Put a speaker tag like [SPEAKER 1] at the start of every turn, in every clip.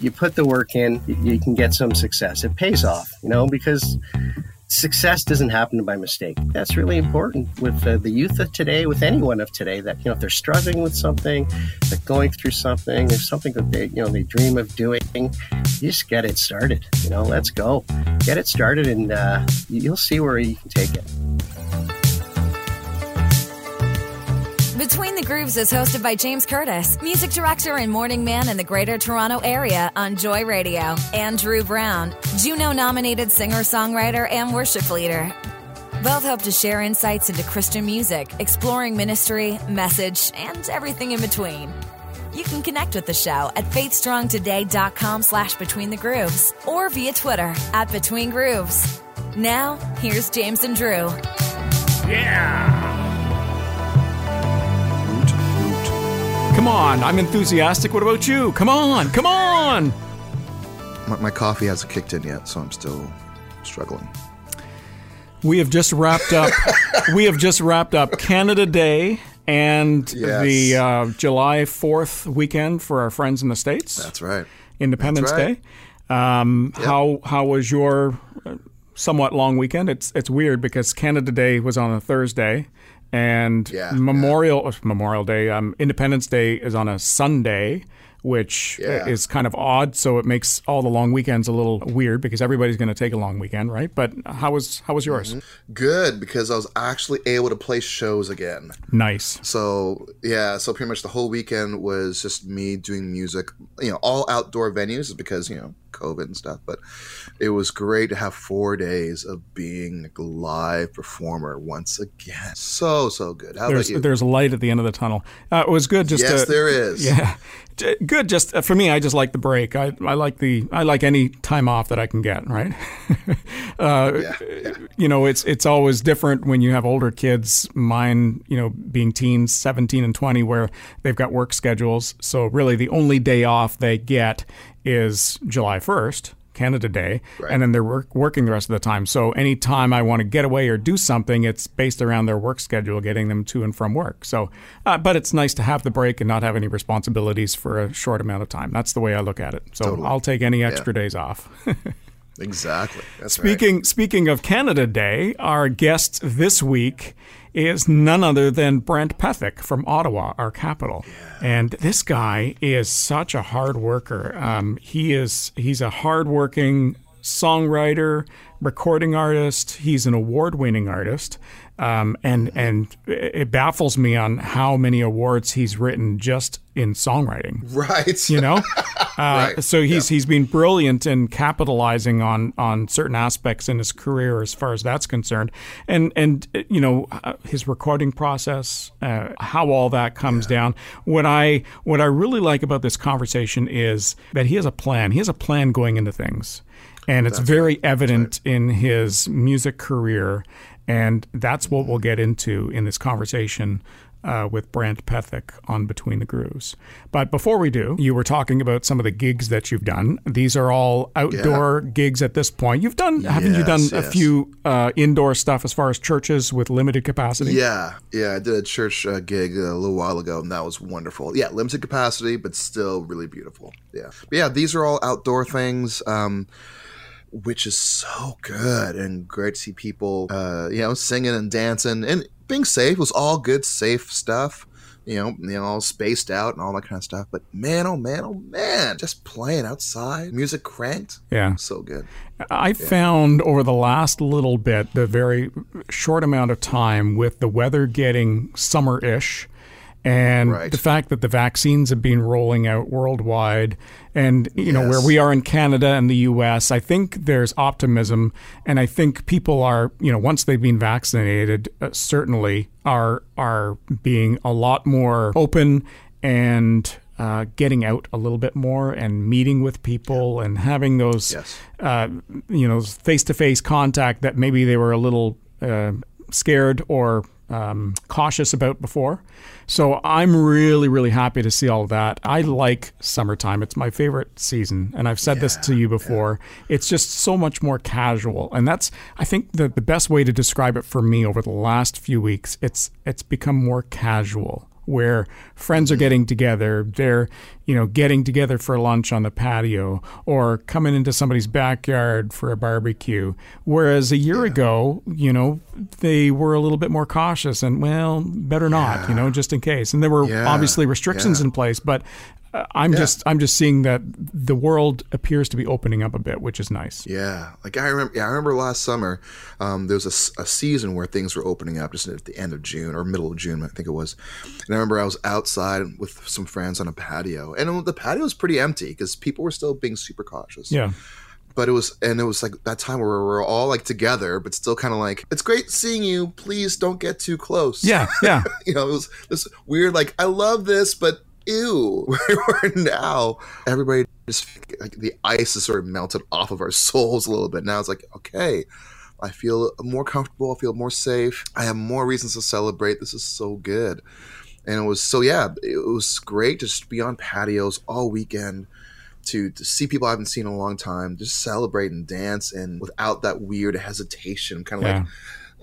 [SPEAKER 1] you put the work in, you can get some success. It pays off, you know, because success doesn't happen by mistake. That's really important with the youth of today, with anyone of today. That you know, if they're struggling with something, they're going through something, there's something that they you know they dream of doing. You just get it started. You know, let's go, get it started, and uh, you'll see where you can take it.
[SPEAKER 2] Between the Grooves is hosted by James Curtis, music director and morning man in the Greater Toronto Area on Joy Radio, and Drew Brown, Juno nominated singer songwriter and worship leader. Both hope to share insights into Christian music, exploring ministry, message, and everything in between. You can connect with the show at faithstrongtoday.com slash between the grooves or via Twitter at between grooves. Now, here's James and Drew.
[SPEAKER 3] Yeah! Come on, I'm enthusiastic. What about you? Come on, come on!
[SPEAKER 4] My, my coffee hasn't kicked in yet, so I'm still struggling.
[SPEAKER 3] We have just wrapped up. we have just wrapped up Canada Day and
[SPEAKER 4] Yes.
[SPEAKER 3] the uh, July Fourth weekend for our friends in the states.
[SPEAKER 4] That's right.
[SPEAKER 3] Independence
[SPEAKER 4] That's right.
[SPEAKER 3] Day. Um, How how was your uh, somewhat long weekend? It's it's weird because Canada Day was on a Thursday, and
[SPEAKER 4] Yeah,
[SPEAKER 3] Memorial uh, Memorial Day, um, Independence Day is on a Sunday, which
[SPEAKER 4] Yeah.
[SPEAKER 3] is kind of odd. So it makes all the long weekends a little weird because everybody's going to take a long weekend, right? But how was how was yours?
[SPEAKER 4] Good because I was actually able to play shows again.
[SPEAKER 3] Nice.
[SPEAKER 4] So yeah, so pretty much the whole weekend was just me doing music, you know, all outdoor venues because you know COVID and stuff. But it was great to have four days of being a live performer once again. So so good. How
[SPEAKER 3] There's
[SPEAKER 4] about you?
[SPEAKER 3] there's light at the end of the tunnel. Uh, it was good just
[SPEAKER 4] yes,
[SPEAKER 3] to,
[SPEAKER 4] there is.
[SPEAKER 3] Yeah, good. Just uh, for me, I just like the break. I, I like the I like any time off that I can get. Right. uh,
[SPEAKER 4] Yeah, yeah.
[SPEAKER 3] You know, it's it's always different when you have older kids. Mine, you know, being teens, seventeen and twenty, where they've got work schedules. So really, the only day off they get is July first. Canada Day,
[SPEAKER 4] Right.
[SPEAKER 3] and then they're work, working the rest of the time. So anytime I want to get away or do something, it's based around their work schedule, getting them to and from work. So, uh, but it's nice to have the break and not have any responsibilities for a short amount of time. That's the way I look at it. So
[SPEAKER 4] Totally.
[SPEAKER 3] I'll take any extra days off.
[SPEAKER 4] Exactly. That's right.
[SPEAKER 3] Speaking speaking of Canada Day, our guest this week is none other than Brent Pethick from Ottawa, our capital. And this guy is such a hard worker. Um, he is he's a hardworking songwriter, recording artist. He's an award-winning artist. Um, and and it baffles me on how many awards he's written just in songwriting
[SPEAKER 4] Right.
[SPEAKER 3] you know. Uh,
[SPEAKER 4] Right.
[SPEAKER 3] So he's he's been brilliant in capitalizing on on certain aspects in his career as far as that's concerned, and and you know uh, his recording process, uh, how all that comes down. What I what I really like about this conversation is that he has a plan. He has a plan going into things, and it's very evident in his music career. And that's what we'll get into in this conversation uh, with Brent Pethick on Between the Grooves. But before we do, you were talking about some of the gigs that you've done. These are all outdoor gigs at this point. You've done, haven't you done
[SPEAKER 4] Yes,
[SPEAKER 3] a few uh, indoor stuff as far as churches with limited capacity?
[SPEAKER 4] Yeah, yeah, I did a church uh, gig a little while ago, and that was wonderful. Yeah, limited capacity, but still really beautiful. Yeah, but yeah, these are all outdoor things, um, which is so good and great to see people, uh, you know, singing and dancing and being safe was all good, safe stuff. You know, you know, all spaced out and all that kind of stuff. But man, oh man, oh man, just playing outside, music cranked,
[SPEAKER 3] Yeah.
[SPEAKER 4] so good.
[SPEAKER 3] I found over the last little bit, the very short amount of time with the weather getting summer ish and
[SPEAKER 4] Right.
[SPEAKER 3] the fact that the vaccines have been rolling out worldwide and you know where we are in Canada and the US I think there's optimism and I think people are you know once they've been vaccinated uh, certainly are are being a lot more open and uh, getting out a little bit more and meeting with people and having those
[SPEAKER 4] Yes.
[SPEAKER 3] uh, you know face to face contact that maybe they were a little uh, scared or um, cautious about before. So I'm really, really happy to see all that. I like summertime. It's my favorite season. And I've said this to you before. It's just so much more casual. And that's, I think, the, the best way to describe it for me over the last few weeks. It's, it's become more casual where friends are getting together. They're, you know, getting together for lunch on the patio or coming into somebody's backyard for a barbecue. Whereas a year yeah. ago, you know, they were a little bit more cautious and, well, better not, you know, just in case. And there were yeah. obviously restrictions in place, but I'm yeah. just I'm just seeing that the world appears to be opening up a bit, which is nice.
[SPEAKER 4] Yeah, like I remember. Yeah, I remember last summer um, there was a, a, season where things were opening up, just at the end of June or middle of June, I think it was. And I remember I was outside with some friends on a patio, and the patio was pretty empty because people were still being super cautious.
[SPEAKER 3] Yeah
[SPEAKER 4] but it was and it was like that time where we were all like together but still kind of like it's great seeing you please don't get too close
[SPEAKER 3] yeah yeah
[SPEAKER 4] you know it was this weird like i love this but ew. Where now everybody just like the ice is sort of melted off of our souls a little bit. Now it's like, okay, I feel more comfortable. I feel more safe. I have more reasons to celebrate. This is so good. And it was so yeah, it was great to just be on patios all weekend. To, to see people I haven't seen in a long time, just celebrate and dance, and without that weird hesitation, kind of yeah. like,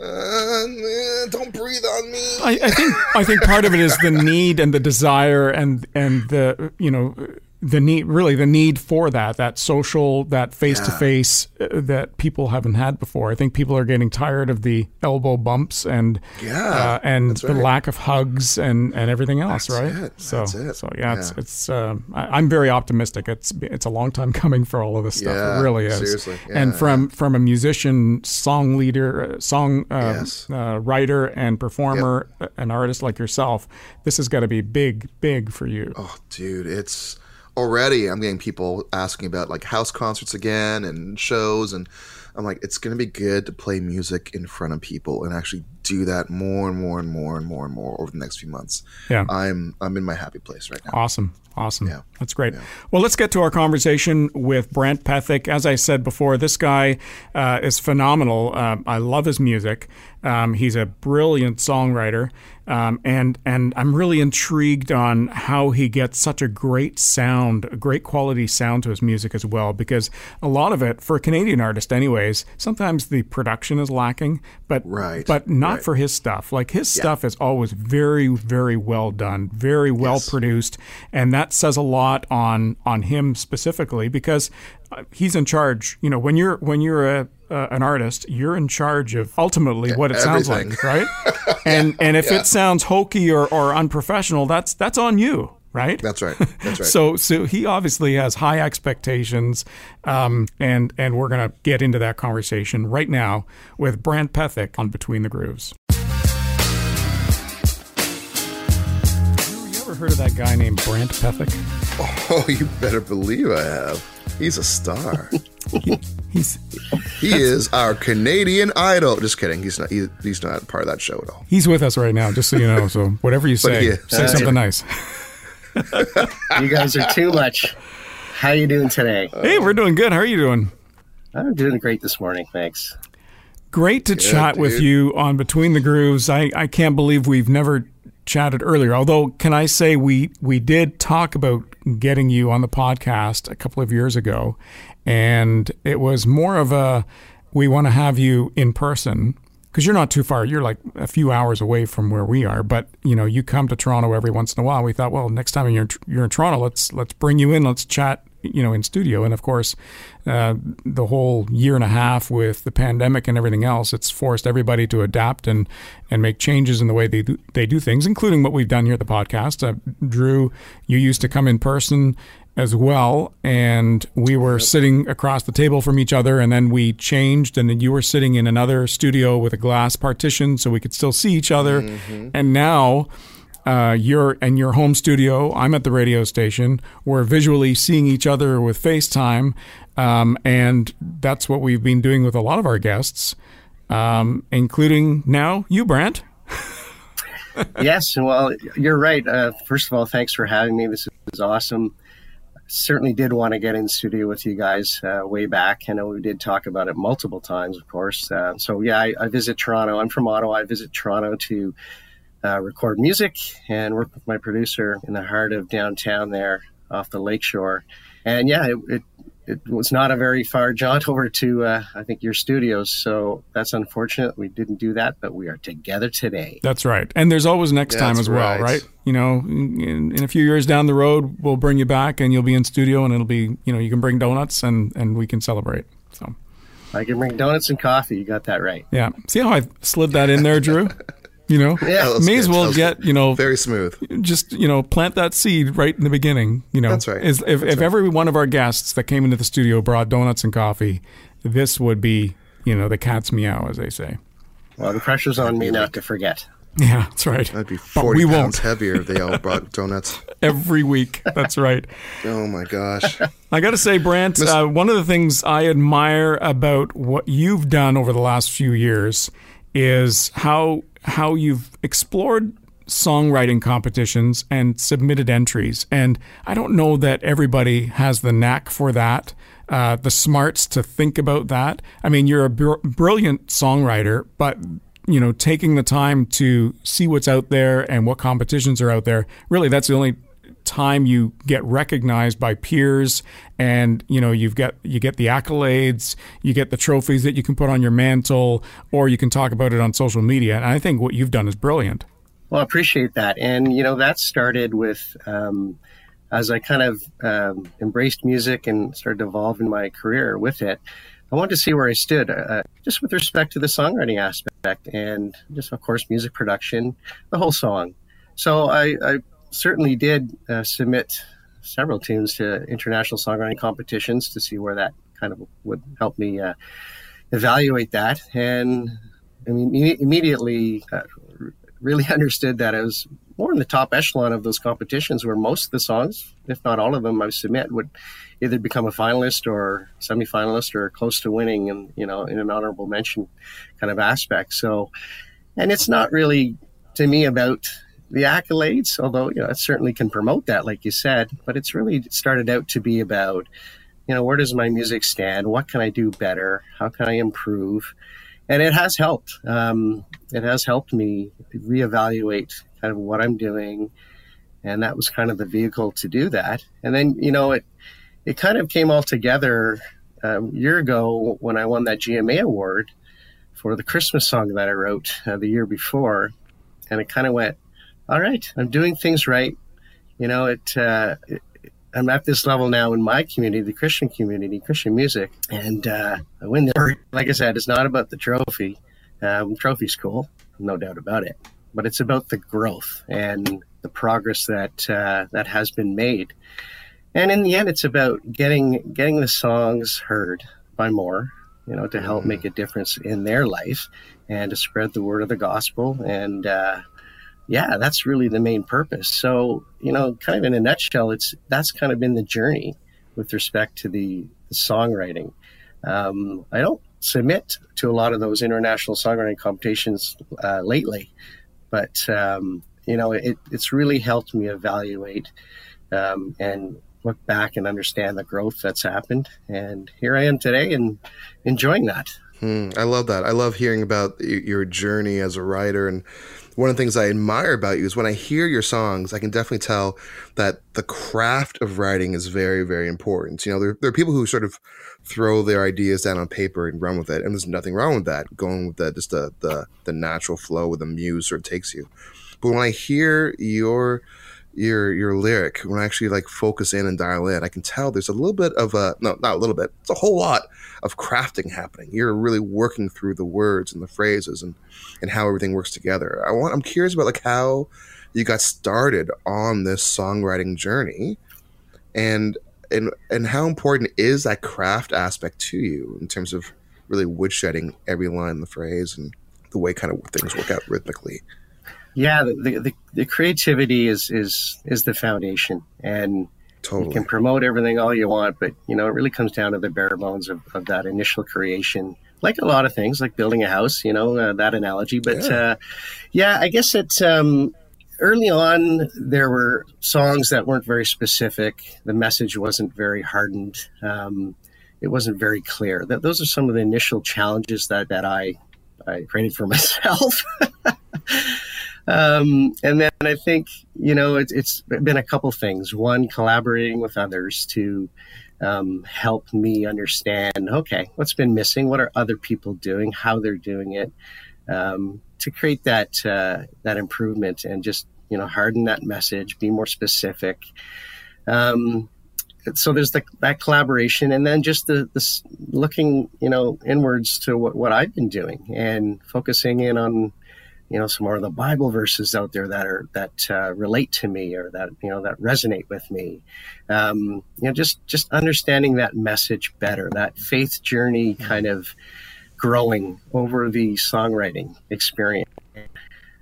[SPEAKER 4] uh, don't breathe on me.
[SPEAKER 3] I, I think I think part of it is the need and the desire and and the you know the need really the need for that that social that face to face that people haven't had before. I think people are getting tired of the elbow bumps and
[SPEAKER 4] yeah
[SPEAKER 3] uh, and the lack of hugs and and everything else.
[SPEAKER 4] That's
[SPEAKER 3] right.
[SPEAKER 4] It.
[SPEAKER 3] So
[SPEAKER 4] it.
[SPEAKER 3] so yeah, yeah, it's it's uh, I, am very optimistic. It's it's a long time coming for all of this stuff.
[SPEAKER 4] Yeah,
[SPEAKER 3] it really is.
[SPEAKER 4] Seriously.
[SPEAKER 3] Yeah, and from from a musician, song leader, uh, song uh,
[SPEAKER 4] yes.
[SPEAKER 3] Uh, writer, and performer, yep. an artist like yourself, this has got to be big big for you.
[SPEAKER 4] Oh, dude, it's already I'm getting people asking about like house concerts again and shows and I'm like it's going to be good to play music in front of people and actually do that more and more and more and more and more over the next few months.
[SPEAKER 3] Yeah.
[SPEAKER 4] I'm I'm in my happy place right now.
[SPEAKER 3] Awesome. Awesome.
[SPEAKER 4] Yeah.
[SPEAKER 3] That's great. Yeah. Well, let's get to our conversation with Brent Pethick. As I said before, this guy uh, is phenomenal. Uh, I love his music. Um, he's a brilliant songwriter. Um, and and I'm really intrigued on how he gets such a great sound, a great quality sound to his music as well. Because a lot of it, for a Canadian artist, anyways, sometimes the production is lacking, but
[SPEAKER 4] right,
[SPEAKER 3] but not
[SPEAKER 4] right.
[SPEAKER 3] for his stuff. Like his yeah. stuff is always very, very well done, very well yes. produced, and that says a lot on on him specifically because he's in charge. You know, when you're when you're a uh, an artist, you're in charge of ultimately what it
[SPEAKER 4] Everything.
[SPEAKER 3] sounds like, right? and and if
[SPEAKER 4] yeah.
[SPEAKER 3] it sounds hokey or, or unprofessional, that's that's on you, right?
[SPEAKER 4] That's right. That's right.
[SPEAKER 3] so so he obviously has high expectations, um, and and we're gonna get into that conversation right now with Brent Pethick on Between the Grooves. You ever heard of that guy named Brent Pethick?
[SPEAKER 4] Oh, you better believe I have. He's a star.
[SPEAKER 3] he, he's
[SPEAKER 4] he is our Canadian idol. Just kidding. He's not. He, he's not part of that show at all.
[SPEAKER 3] He's with us right now, just so you know. So whatever you say, say something nice.
[SPEAKER 1] you guys are too much. How you doing today?
[SPEAKER 3] Hey, we're doing good. How are you doing?
[SPEAKER 1] I'm doing great this morning. Thanks.
[SPEAKER 3] Great to
[SPEAKER 4] Good,
[SPEAKER 3] chat
[SPEAKER 4] dude.
[SPEAKER 3] with you on Between the Grooves. I, I can't believe we've never chatted earlier. Although, can I say we we did talk about getting you on the podcast a couple of years ago, and it was more of a we want to have you in person because you're not too far. You're like a few hours away from where we are, but you know you come to Toronto every once in a while. We thought, well, next time you're you're in Toronto, let's let's bring you in. Let's chat you know in studio. And of course uh, the whole year and a half with the pandemic and everything else it's forced everybody to adapt and and make changes in the way they do, they do things including what we've done here at the podcast. Uh, drew you used to come in person as well and we were sitting across the table from each other and then we changed and then you were sitting in another studio with a glass partition so we could still see each other.
[SPEAKER 4] Mm-hmm.
[SPEAKER 3] and now uh, you're in your home studio. I'm at the radio station. We're visually seeing each other with FaceTime, um, and that's what we've been doing with a lot of our guests, um, including now you, Brent.
[SPEAKER 1] yes, well, you're right. Uh, first of all, thanks for having me. This is awesome. Certainly did want to get in studio with you guys uh, way back. I know we did talk about it multiple times, of course. Uh, so yeah, I, I visit Toronto. I'm from Ottawa. I visit Toronto to uh, record music and work with my producer in the heart of downtown there off the lakeshore. And yeah, it, it it was not a very far jaunt over to, uh, I think, your studios. So that's unfortunate. We didn't do that, but we are together today.
[SPEAKER 3] That's right. And there's always next time as well,
[SPEAKER 4] right.
[SPEAKER 3] right? You know, in, in a few years down the road, we'll bring you back and you'll be in studio and it'll be, you know, you can bring donuts and, and we can celebrate. So,
[SPEAKER 1] I can bring donuts and coffee. You got that right.
[SPEAKER 3] yeah. See how I slid that in there, Drew? You know,
[SPEAKER 1] Yeah,
[SPEAKER 4] that was
[SPEAKER 3] may as well
[SPEAKER 4] That was
[SPEAKER 3] get, you know,
[SPEAKER 4] Very smooth.
[SPEAKER 3] just you know plant that seed right in the beginning you know
[SPEAKER 4] That's right.
[SPEAKER 3] is if, if every one of our guests that came into the studio brought donuts and coffee this would be you know the cat's meow as they say
[SPEAKER 1] Well, the pressure's on me not to forget.
[SPEAKER 3] yeah that's right
[SPEAKER 4] That'd be
[SPEAKER 3] But
[SPEAKER 4] 40
[SPEAKER 3] we
[SPEAKER 4] pounds
[SPEAKER 3] won't
[SPEAKER 4] heavier if they all brought donuts.
[SPEAKER 3] every week that's right
[SPEAKER 4] Oh my gosh.
[SPEAKER 3] I got to say, Brent, uh, one of the things I admire about what you've done over the last few years is how how you've explored songwriting competitions and submitted entries. And I don't know that everybody has the knack for that, uh, the smarts to think about that. I mean, you're a br- brilliant songwriter, but you know, taking the time to see what's out there and what competitions are out there, really, that's the only time you get recognized by peers and you know you've got you get the accolades you get the trophies that you can put on your mantle or you can talk about it on social media and i think what you've done is brilliant
[SPEAKER 1] Well, I appreciate that. And, you know, that started with um, as I kind of um, embraced music and started to evolve in my career with it. I wanted to see where I stood, uh, just with respect to the songwriting aspect and just, of course, music production, the whole song. So I, I certainly did uh, submit several tunes to international songwriting competitions to see where that kind of would help me uh, evaluate that. And I mean, immediately uh, really understood that I was more in the top echelon of those competitions where most of the songs, if not all of them I submit, would either become a finalist or semifinalist or close to winning and, you know, in an honorable mention kind of aspect. So, and it's not really to me about the accolades, although, you know, it certainly can promote that, like you said, but it's really started out to be about, you know, where does my music stand? What can I do better? How can I improve? and it has helped. Um, it has helped me reevaluate kind of what I'm doing, and that was kind of the vehicle to do that. And then you know it it kind of came all together a year ago when I won that GMA award for the Christmas song that I wrote uh, the year before, and it kind of went, all right, I'm doing things right. You know, it, uh, it I'm at this level now in my community, the Christian community, Christian music, and uh, I win there. Like I said, it's not about the trophy. Um, trophy's cool, no doubt about it, but it's about the growth and the progress that uh, that has been made. And in the end, it's about getting getting the songs heard by more, you know, to help make a difference in their life and to spread the word of the gospel. And uh, yeah, that's really the main purpose. So, you know, kind of in a nutshell, it's that's kind of been the journey with respect to the, the songwriting. Um, I don't submit to a lot of those international songwriting competitions uh, lately, but um, you know, it, it's really helped me evaluate um, and look back and understand the growth that's happened. And here I am today, and enjoying that.
[SPEAKER 4] Hmm, I love that. I love hearing about your journey as a writer. And one of the things I admire about you is when I hear your songs, I can definitely tell that the craft of writing is very, very important. You know, there, there are people who sort of throw their ideas down on paper and run with it. And there's nothing wrong with that, going with that, just the, the, the natural flow with the muse sort of takes you. But when I hear your your your lyric when I actually like focus in and dial in, I can tell there's a little bit of a no, not a little bit. It's a whole lot of crafting happening. You're really working through the words and the phrases and and how everything works together. I want I'm curious about like how you got started on this songwriting journey and and and how important is that craft aspect to you in terms of really woodshedding every line in the phrase and the way kind of things work out rhythmically.
[SPEAKER 1] Yeah, the, the, the creativity is, is is the foundation, and
[SPEAKER 4] Totally.
[SPEAKER 1] you can promote everything all you want, but you know it really comes down to the bare bones of, of that initial creation. Like a lot of things, like building a house, you know uh, that analogy. But
[SPEAKER 4] Yeah.
[SPEAKER 1] uh, yeah I guess it's um, early on there were songs that weren't very specific. The message wasn't very hardened. Um, it wasn't very clear. That those are some of the initial challenges that that I I created for myself. um, and then I think you know it's, it's been a couple things. One, collaborating with others to um, help me understand okay, what's been missing? What are other people doing? How they're doing it? Um, to create that uh, that improvement and just you know harden that message, be more specific. Um, so there's the, that collaboration, and then just the this looking you know inwards to what, what I've been doing and focusing in on you know some more of the Bible verses out there that are that uh, relate to me or that you know that resonate with me. Um, you know, just just understanding that message better, that faith journey kind of growing over the songwriting experience.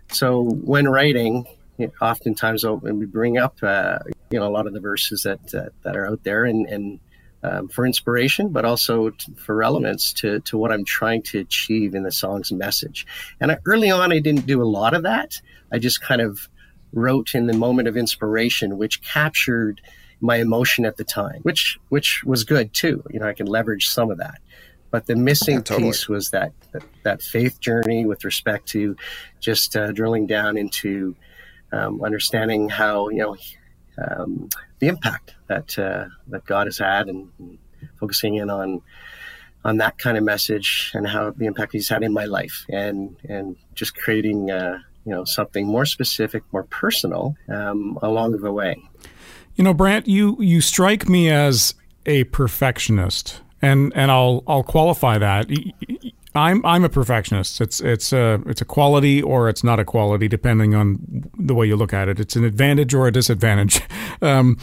[SPEAKER 1] So when writing, you know, oftentimes we bring up uh, you know a lot of the verses that uh, that are out there and and um, for inspiration, but also t- for relevance to, to what I'm trying to achieve in the song's message. And I, early on, I didn't do a lot of that. I just kind of wrote in the moment of inspiration, which captured my emotion at the time, which which was good too. You know, I can leverage some of that. But the missing yeah, totally. piece was that, that, that faith journey with respect to just uh, drilling down into um, understanding how you know um, the impact that uh, that God has had, and, and, focusing in on on that kind of message and how the impact He's had in my life, and and just creating uh, you know something more specific, more personal um, along the way.
[SPEAKER 3] You know, Brent, you you strike me as a perfectionist, and and I'll I'll qualify that. I'm I'm a perfectionist. It's it's a it's a quality or it's not a quality depending on the way you look at it. It's an advantage or a disadvantage. Um,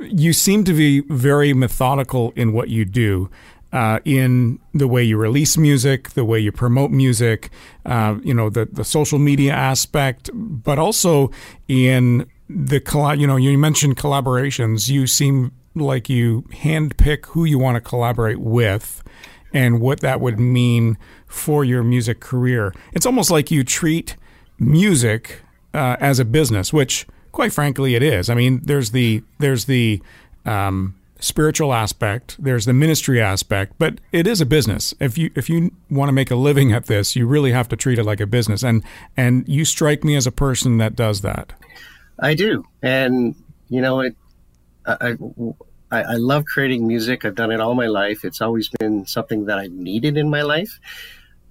[SPEAKER 3] you seem to be very methodical in what you do. Uh, in the way you release music, the way you promote music, uh, you know the the social media aspect, but also in the you know you mentioned collaborations. You seem like you handpick who you want to collaborate with and what that would mean for your music career. It's almost like you treat music uh, as a business, which, quite frankly, it is. I mean, there's the there's the um, spiritual aspect, there's the ministry aspect, but it is a business. If you if you want to make a living at this, you really have to treat it like a business. And and you strike me as a person that does that.
[SPEAKER 1] I do, and you know it. I, I, I love creating music. I've done it all my life. It's always been something that I've needed in my life.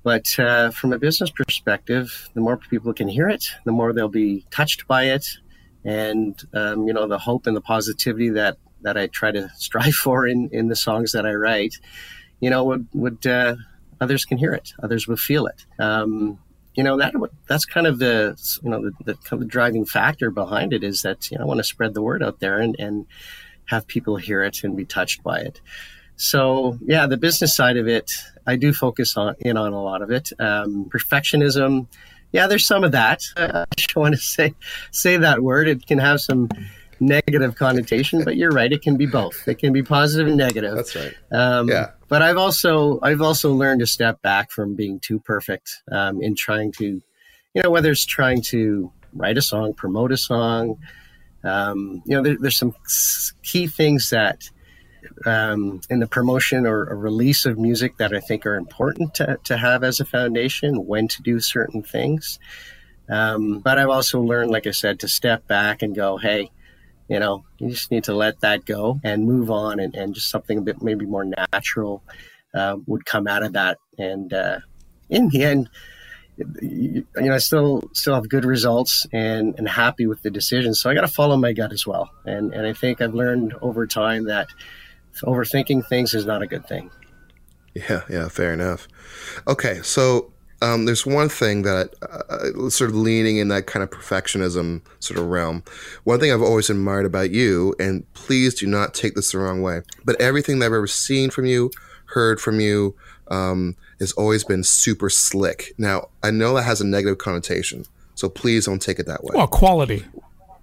[SPEAKER 1] But uh, from a business perspective, the more people can hear it, the more they'll be touched by it, and um, you know the hope and the positivity that that I try to strive for in in the songs that I write, you know, would would uh, others can hear it, others will feel it. Um, you know that that's kind of the you know the, the, kind of driving factor behind it is that you know I want to spread the word out there and and have people hear it and be touched by it. So yeah, the business side of it, I do focus on in on a lot of it. Um, perfectionism, yeah, there's some of that. I don't want to say say that word. It can have some negative connotation, but you're right. It can be both. It can be positive and negative.
[SPEAKER 4] That's right. Um, yeah.
[SPEAKER 1] But I've also I've also learned to step back from being too perfect um, in trying to, you know, whether it's trying to write a song, promote a song, um, you know, there, there's some key things that um, in the promotion or a release of music that I think are important to, to have as a foundation, when to do certain things. Um, but I've also learned, like I said, to step back and go, hey, you know, you just need to let that go and move on, and, and just something a bit maybe more natural uh, would come out of that. And uh, in the end, you know, I still still have good results and and happy with the decision. So I got to follow my gut as well. And and I think I've learned over time that overthinking things is not a good thing.
[SPEAKER 4] Yeah, yeah, fair enough. Okay, so um, there's one thing that uh, sort of leaning in that kind of perfectionism sort of realm. One thing I've always admired about you, and please do not take this the wrong way, but everything that I've ever seen from you, heard from you, um, has always been super slick. Now, I know that has a negative connotation, so please don't take it that way.
[SPEAKER 3] Well, quality.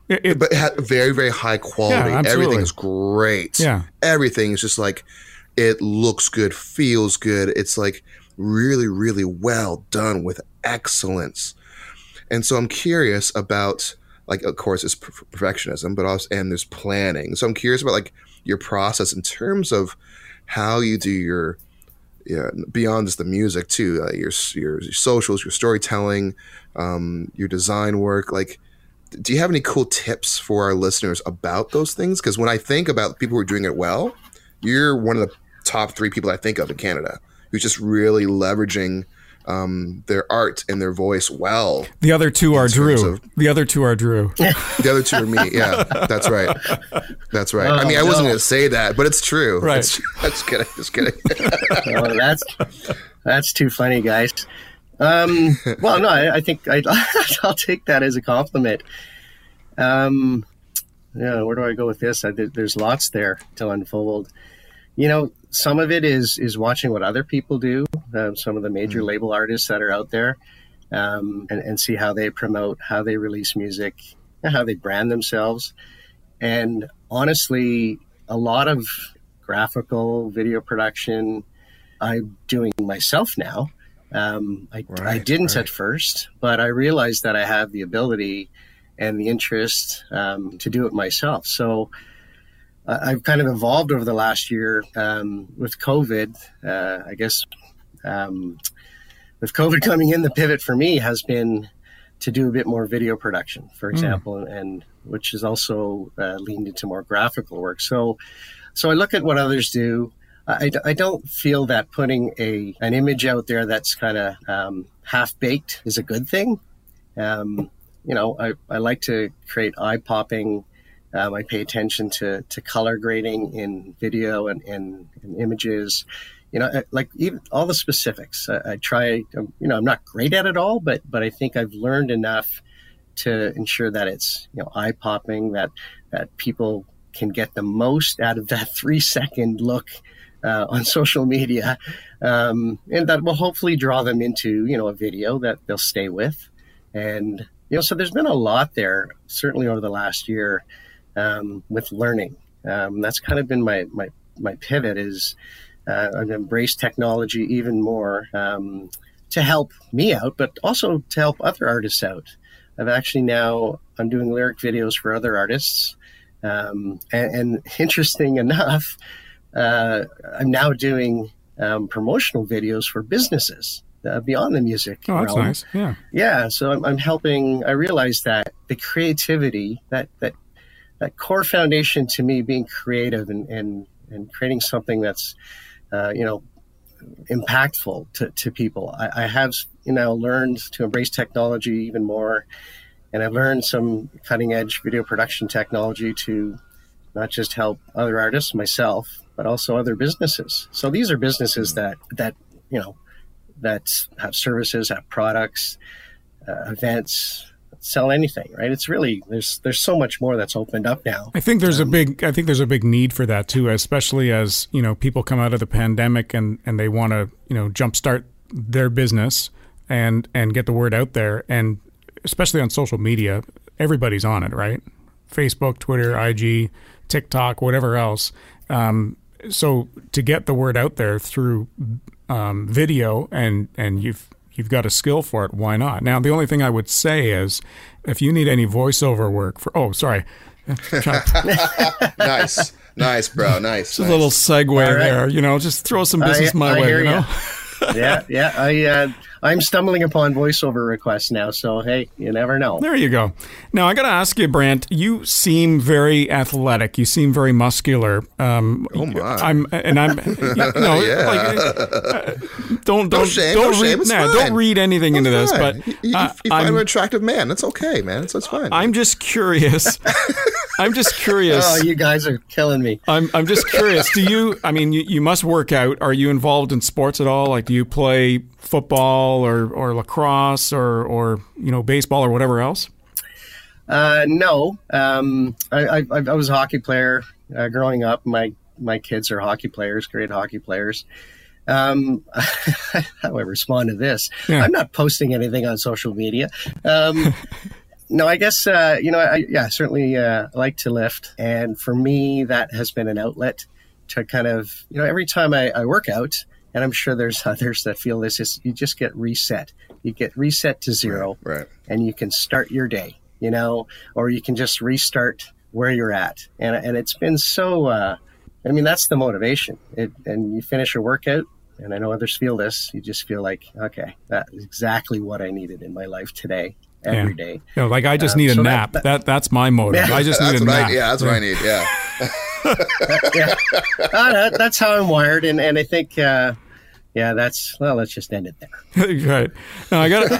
[SPEAKER 4] It, it, but it had very, very high quality. Yeah, is great.
[SPEAKER 3] Yeah.
[SPEAKER 4] Everything is just like, it looks good, feels good. It's like really, really well done with excellence. And so I'm curious about, like, of course, it's perfectionism, but also, and there's planning. So I'm curious about, like, your process in terms of how you do your yeah, beyond just the music too, uh, your, your, your socials, your storytelling, um, your design work. Like, do you have any cool tips for our listeners about those things? Because when I think about people who are doing it well, you're one of the top three people I think of in Canada who's just really leveraging um, their art and their voice well.
[SPEAKER 3] The other two are Drew.
[SPEAKER 4] of-
[SPEAKER 3] the other two are Drew.
[SPEAKER 4] The other two are me. Yeah, that's right. That's right. I mean, I
[SPEAKER 1] Oh,
[SPEAKER 4] wasn't going to say that, but it's true.
[SPEAKER 3] Right.
[SPEAKER 4] It's, just kidding. Just kidding.
[SPEAKER 1] Oh, that's that's too funny, guys. Um, well, no, I, I think I, I'll take that as a compliment. Um, yeah, where do I go with this? I, there's lots there to unfold. You know, some of it is is watching what other people do. Um, some of the major label artists that are out there, um, and, and see how they promote, how they release music, how they brand themselves. And honestly, a lot of graphical video production I'm doing myself now. Um, I, I didn't
[SPEAKER 4] right.
[SPEAKER 1] at first, but I realized that I have the ability and the interest um, to do it myself. So I've kind of evolved over the last year um, with COVID. Uh, I guess um, with COVID coming in, the pivot for me has been to do a bit more video production, for example, and which is also uh, leaned into more graphical work. So, so I look at what others do. I, I don't feel that putting a an image out there that's kind of um, half baked is a good thing. Um, you know, I, I like to create eye popping. Um, I pay attention to, to color grading in video and, and, and images. You know, like even all the specifics. I, I try. um, You know, I'm not great at it all, but but I think I've learned enough to ensure that it's you know eye popping that that people can get the most out of that three second look uh, on social media, um, and that will hopefully draw them into you know a video that they'll stay with, and you know so there's been a lot there certainly over the last year um, with learning. Um, that's kind of been my my my pivot is uh, I've embraced technology even more um, to help me out, but also to help other artists out. I've actually now I'm doing lyric videos for other artists, um, and, and interesting enough, uh, I'm now doing um, promotional videos for businesses uh, beyond the music.
[SPEAKER 3] Oh, that's
[SPEAKER 1] realm.
[SPEAKER 3] nice. Yeah.
[SPEAKER 1] Yeah, so I'm, I'm helping. I realize that the creativity, that that that core foundation to me, being creative and and, and creating something that's, uh, you know, impactful to, to people. I, I have you know learned to embrace technology even more, and I've learned some cutting edge video production technology to not just help other artists, myself, but also other businesses. So these are businesses that that you know that have services, have products, uh, events, sell anything, right? It's really there's there's so much more that's opened up now.
[SPEAKER 3] I think there's a big I think there's a big need for that too, especially as, you know, people come out of the pandemic and, and they want to, you know, jumpstart their business and and get the word out there and especially on social media, everybody's on it, right? Facebook, Twitter, IG, TikTok, whatever else. Um, so to get the word out there through um, video and and you've you've got a skill for it, why not? Now the only thing I would say is if you need any voiceover work for oh sorry.
[SPEAKER 4] nice, nice, bro. Nice.
[SPEAKER 3] Just a little segue
[SPEAKER 1] right.
[SPEAKER 3] there, you know, just throw some business
[SPEAKER 1] I-
[SPEAKER 3] my
[SPEAKER 1] I
[SPEAKER 3] way, you know.
[SPEAKER 1] ya. yeah, yeah. I uh, I'm stumbling upon voiceover requests now, so hey, you never know.
[SPEAKER 3] There you go. Now I got to ask you, Brent. You seem very athletic. You seem very muscular. Um,
[SPEAKER 4] Oh, my.
[SPEAKER 3] I'm and I'm. You know,
[SPEAKER 4] Yeah.
[SPEAKER 3] like, uh, don't don't
[SPEAKER 4] shame,
[SPEAKER 3] don't
[SPEAKER 4] no
[SPEAKER 3] read.
[SPEAKER 4] shame, it's
[SPEAKER 3] no,
[SPEAKER 4] fine.
[SPEAKER 3] don't read anything into this.
[SPEAKER 4] Fine.
[SPEAKER 3] But
[SPEAKER 4] you, you,
[SPEAKER 3] uh,
[SPEAKER 4] you find
[SPEAKER 3] I'm,
[SPEAKER 4] an attractive man. That's okay, man. It's, it's fine.
[SPEAKER 3] I'm just curious. I'm just curious.
[SPEAKER 1] Oh, you guys are killing me.
[SPEAKER 3] I'm I'm just curious. Do you? I mean, you, you must work out. Are you involved in sports at all? Like, do you play football or, or lacrosse or or you know baseball or whatever else?
[SPEAKER 1] Uh, no, um, I, I, I was a hockey player uh, growing up. My my kids are hockey players, great hockey players. Um, how do I respond to this?
[SPEAKER 3] Yeah.
[SPEAKER 1] I'm not posting anything on social media. Um, no, I guess uh, you know, I, yeah, certainly uh, like to lift, and for me, that has been an outlet to kind of you know every time I, I work out, and I'm sure there's others that feel this is you just get reset. You get reset to zero
[SPEAKER 4] right.
[SPEAKER 1] and you can start your day, you know, or you can just restart where you're at. And, and it's been so, uh, I mean, that's the motivation. It, and you finish your workout, and I know others feel this, you just feel like, okay, that is exactly what I needed in my life today, every
[SPEAKER 3] Yeah.
[SPEAKER 1] day.
[SPEAKER 3] You know, like I just
[SPEAKER 1] Um,
[SPEAKER 3] need a
[SPEAKER 1] so
[SPEAKER 3] nap. That,
[SPEAKER 1] that-
[SPEAKER 3] that's my motive. I just need
[SPEAKER 4] That's
[SPEAKER 3] a nap.
[SPEAKER 4] I, yeah, that's what I need. Yeah.
[SPEAKER 1] yeah, uh, that's how I'm wired, and and I think. Uh, yeah, that's well. Let's just end it there.
[SPEAKER 3] right. Now I got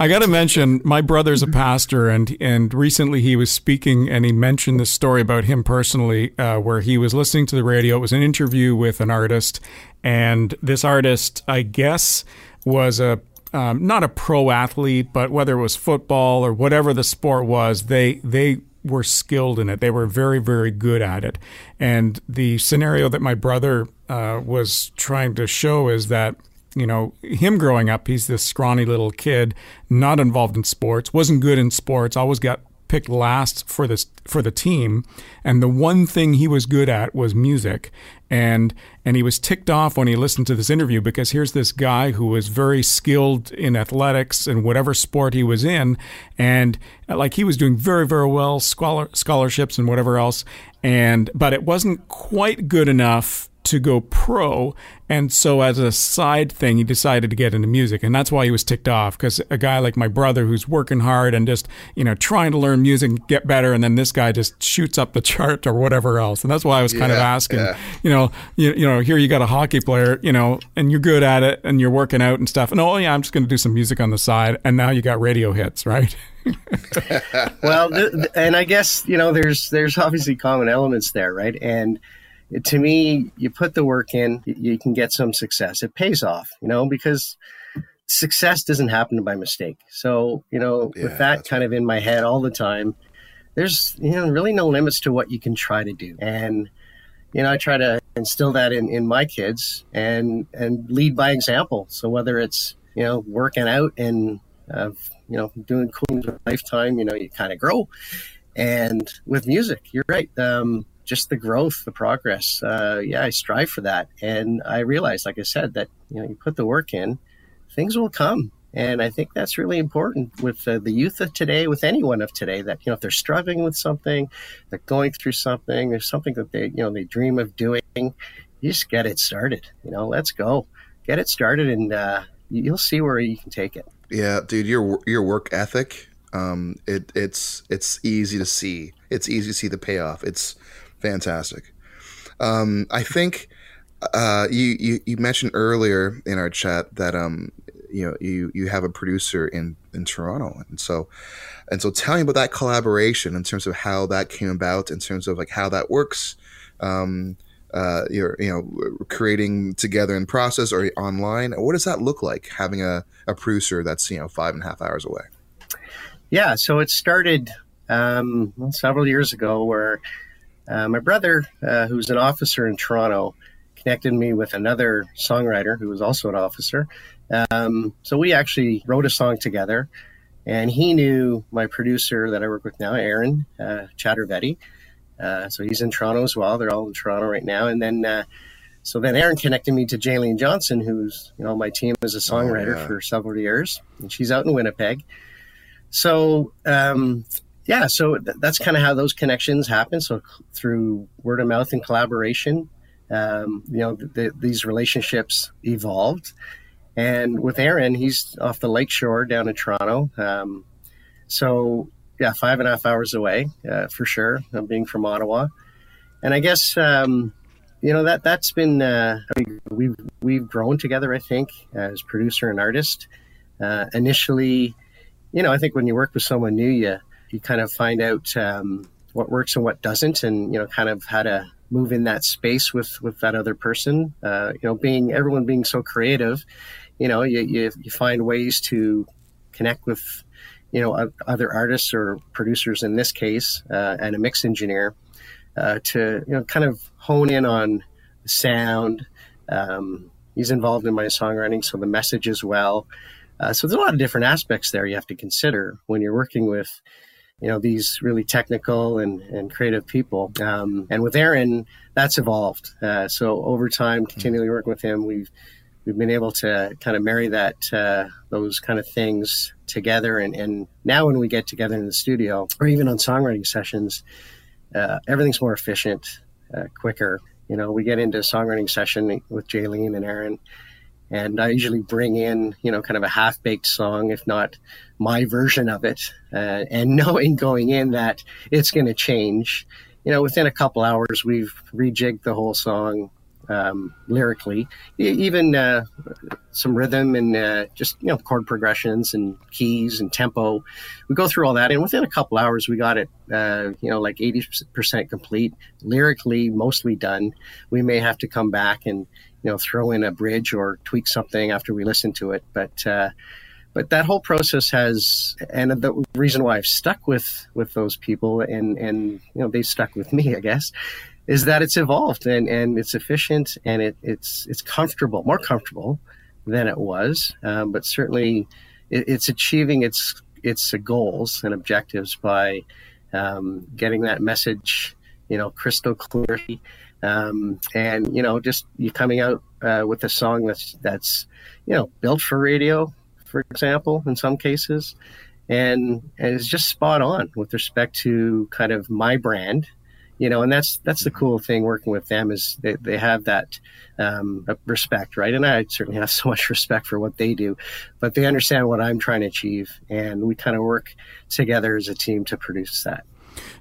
[SPEAKER 3] I got to mention my brother's a pastor, and and recently he was speaking, and he mentioned this story about him personally, uh, where he was listening to the radio. It was an interview with an artist, and this artist, I guess, was a um, not a pro athlete, but whether it was football or whatever the sport was, they they were skilled in it. They were very, very good at it. And the scenario that my brother uh, was trying to show is that, you know, him growing up, he's this scrawny little kid, not involved in sports, wasn't good in sports, always got picked last for this for the team and the one thing he was good at was music and and he was ticked off when he listened to this interview because here's this guy who was very skilled in athletics and whatever sport he was in and uh, like he was doing very very well scholar, scholarships and whatever else and but it wasn't quite good enough to go pro. And so, as a side thing, he decided to get into music. And that's why he was ticked off because a guy like my brother who's working hard and just, you know, trying to learn music and get better. And then this guy just shoots up the chart or whatever else. And that's why I was kind yeah, of asking, yeah. you know, you, you know, here you got a hockey player, you know, and you're good at it and you're working out and stuff. And oh, yeah, I'm just going to do some music on the side. And now you got radio hits, right?
[SPEAKER 1] well, th- th- and I guess, you know, there's, there's obviously common elements there, right? And, to me, you put the work in, you can get some success. It pays off, you know, because success doesn't happen by mistake. So, you know, yeah, with that kind of in my head all the time, there's, you know, really no limits to what you can try to do. And, you know, I try to instill that in, in my kids and, and lead by example. So whether it's, you know, working out and, uh, you know, doing cool with lifetime, you know, you kind of grow. And with music, you're right. Um, just the growth, the progress. Uh, yeah, I strive for that, and I realize, like I said, that you know you put the work in, things will come. And I think that's really important with uh, the youth of today, with anyone of today, that, you know, if they're struggling with something, they're going through something, there's something that they, you know, they dream of doing, you just get it started. You know, let's go. Get it started and uh, you'll see where you can take it.
[SPEAKER 4] Yeah, dude, your your work ethic, um, it it's it's easy to see. It's easy to see the payoff. It's fantastic. Um, I think uh, you, you, you mentioned earlier in our chat that um, you know you you have a producer in in Toronto, and so and so tell me about that collaboration in terms of how that came about, in terms of like how that works. Um, uh, you're you know creating together in process or online. What does that look like having a, a producer that's you know five and a half hours away?
[SPEAKER 1] Yeah, so it started um, several years ago where uh, my brother, uh, who's an officer in Toronto, connected me with another songwriter who was also an officer. Um, so we actually wrote a song together, and he knew my producer that I work with now, Aaron uh, Chattervetti. Uh, so he's in Toronto as well. They're all in Toronto right now. And then, uh, so then Aaron connected me to Jaylene Johnson, who's you know my team as a songwriter oh, yeah. for several years, and she's out in Winnipeg. So um, yeah, so th- that's kind of how those connections happen. So through word of mouth and collaboration, um, you know, th- th- these relationships evolved. And with Aaron, he's off the lakeshore down in Toronto. Um, so yeah, five and a half hours away uh, for sure. I'm being from Ottawa, and I guess um, you know that that's been uh, we've we've grown together. I think as producer and artist. Uh, initially, you know, I think when you work with someone new, you you kind of find out um, what works and what doesn't, and you know, kind of how to move in that space with with that other person. Uh, you know, being everyone being so creative, you know, you, you, you find ways to connect with you know other artists or producers in this case, uh, and a mix engineer uh, to you know kind of hone in on the sound. Um, he's involved in my songwriting, so the message as well. Uh, so there's a lot of different aspects there you have to consider when you're working with you know these really technical and, and creative people. Um, and with aaron that's evolved. Uh, so over time continually working with him we've we've been able to kind of marry that uh, those kind of things together. And, and now when we get together in the studio or even on songwriting sessions uh, everything's more efficient uh, quicker. You know we get into a songwriting session with jaylene and aaron and I usually bring in, you know, kind of a half baked song, if not my version of it, uh, and knowing going in that it's going to change, you know, within a couple hours, we've rejigged the whole song um, lyrically, even uh, some rhythm and uh, just you know chord progressions and keys and tempo. We go through all that, and within a couple hours, we got it uh, you know like eighty percent complete, lyrically mostly done. We may have to come back and you know throw in a bridge or tweak something after we listen to it, but uh, but that whole process has and the reason why I've stuck with with those people and and you know they stuck with me I guess is that it's evolved and, and it's efficient and it, it's it's comfortable, more comfortable than it was, um, but certainly it, it's achieving its its goals and objectives by um, getting that message, you know, crystal clearly, um, and you know, just you coming out uh, with a song that's that's you know built for radio, for example, in some cases, and and it's just spot on with respect to kind of my brand you know, and that's that's the cool thing working with them is they, they have that um, respect, right? And I certainly have so much respect for what they do, but they understand what I'm trying to achieve, and we kind of work together as a team to produce that.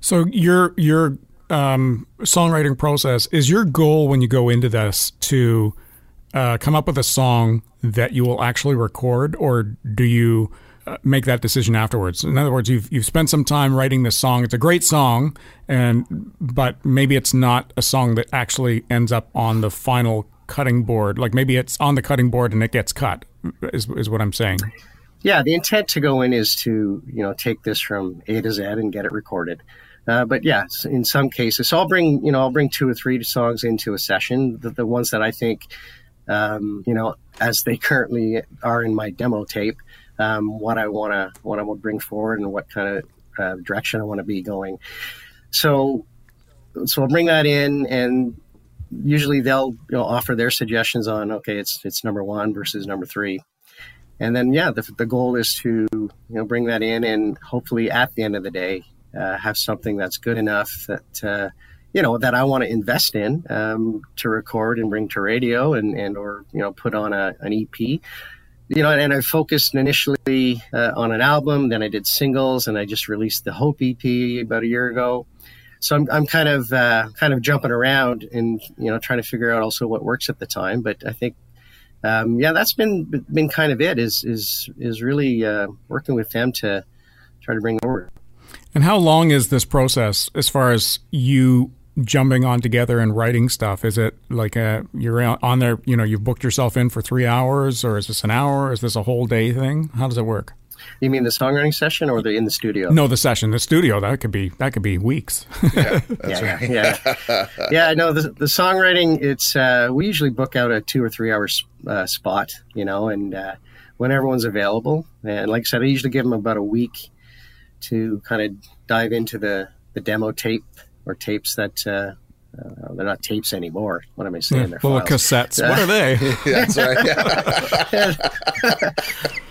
[SPEAKER 3] So your your um, songwriting process is your goal when you go into this to uh, come up with a song that you will actually record, or do you? Uh, make that decision afterwards. In other words, you've you've spent some time writing this song. It's a great song, and but maybe it's not a song that actually ends up on the final cutting board. Like maybe it's on the cutting board and it gets cut. Is is what I'm saying.
[SPEAKER 1] Yeah, the intent to go in is to you know take this from A to Z and get it recorded. Uh, but yes, in some cases, so I'll bring you know I'll bring two or three songs into a session. The, the ones that I think, um, you know, as they currently are in my demo tape, um, what I want to what I to bring forward and what kind of uh, direction I want to be going. So, so I'll bring that in, and usually they'll you know offer their suggestions on okay, it's it's number one versus number three, and then yeah, the, the goal is to you know bring that in, and hopefully at the end of the day uh, have something that's good enough that. Uh, you know that I want to invest in um, to record and bring to radio and, and or you know put on a, an EP you know, and I focused initially uh, on an album, then I did singles, and I just released the Hope EP about a year ago. So I'm, I'm kind of uh, kind of jumping around and you know trying to figure out also what works at the time. But I think um, yeah, that's been been kind of it is is is really uh, working with them to try to bring over.
[SPEAKER 3] And how long is this process as far as you jumping on together and writing stuff? Is it like a you're on there, you know, you've booked yourself in for three hours, or is this an hour? Is this a whole day thing? How does it work?
[SPEAKER 1] You mean the songwriting session or the in the studio?
[SPEAKER 3] No, the session, the studio. That could be that could be weeks.
[SPEAKER 4] yeah, that's
[SPEAKER 1] yeah,
[SPEAKER 4] right.
[SPEAKER 1] yeah, yeah. No, the, the songwriting. It's uh, we usually book out a two or three hour uh, spot, you know, and uh, when everyone's available. And like I said, I usually give them about a week to kind of dive into the the demo tape or tapes that uh, uh, they're not tapes anymore. What am I saying?
[SPEAKER 3] Yeah, they're well, cassettes. what are they?
[SPEAKER 4] That's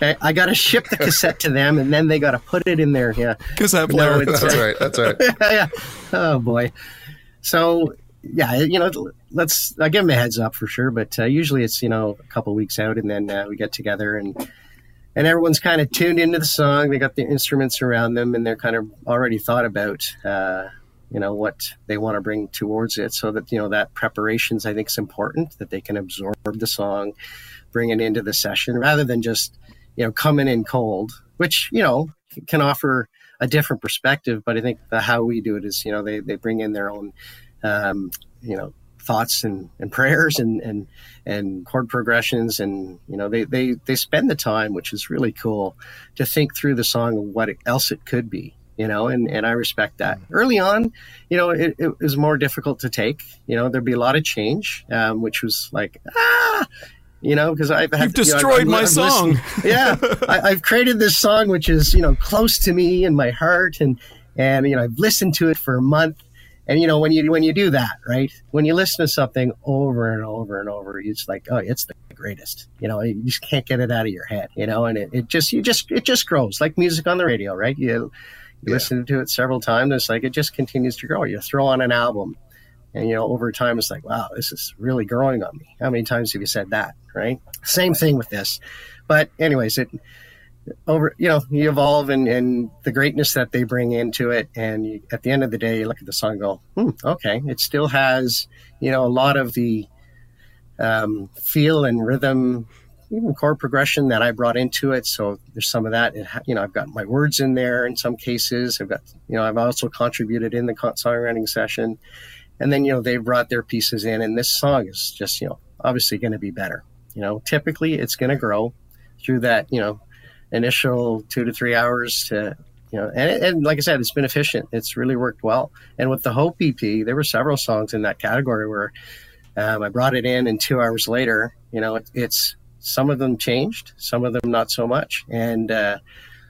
[SPEAKER 1] right. I got to ship the cassette to them, and then they got to put it in there. Yeah,
[SPEAKER 3] cassette player.
[SPEAKER 4] No, that's right. That's right.
[SPEAKER 1] yeah. Oh boy. So yeah, you know, let's I give them a heads up for sure. But uh, usually it's you know a couple weeks out, and then uh, we get together and and everyone's kind of tuned into the song. They got the instruments around them, and they're kind of already thought about uh, you know what they want to bring towards it so that you know that preparations i think is important that they can absorb the song bring it into the session rather than just you know coming in cold which you know can offer a different perspective but i think the how we do it is you know they, they bring in their own um, you know thoughts and, and prayers and, and and chord progressions and you know they, they they spend the time which is really cool to think through the song and what else it could be you know, and, and I respect that. Early on, you know, it, it was more difficult to take. You know, there'd be a lot of change, um, which was like, ah, you know, because I've had,
[SPEAKER 3] You've destroyed
[SPEAKER 1] you know,
[SPEAKER 3] my I've song.
[SPEAKER 1] Listened, yeah, I, have created this song which is you know close to me and my heart, and and you know I've listened to it for a month, and you know when you when you do that, right? When you listen to something over and over and over, it's like, oh, it's the greatest. You know, you just can't get it out of your head. You know, and it, it just you just it just grows like music on the radio, right? You you yeah. listen to it several times, it's like it just continues to grow. You throw on an album, and you know, over time, it's like, wow, this is really growing on me. How many times have you said that? Right? Same thing with this. But anyways, it over you know you evolve and, and the greatness that they bring into it. And you, at the end of the day you look at the song and go hmm, okay. It still has you know a lot of the um, feel and rhythm even chord progression that i brought into it. So there's some of that. It, you know i've got my words in there in some cases. I've got you know i've also contributed in the songwriting session. And then you know they brought their pieces in and this song is just you know obviously going to be better. You know typically it's going to grow through that you know initial two to three hours to you know and, and like i said it's been efficient. It's really worked well. And with the hope ep there were several songs in that category where um, i brought it in and two hours later you know it, it's some of them changed some of them not so much. And uh,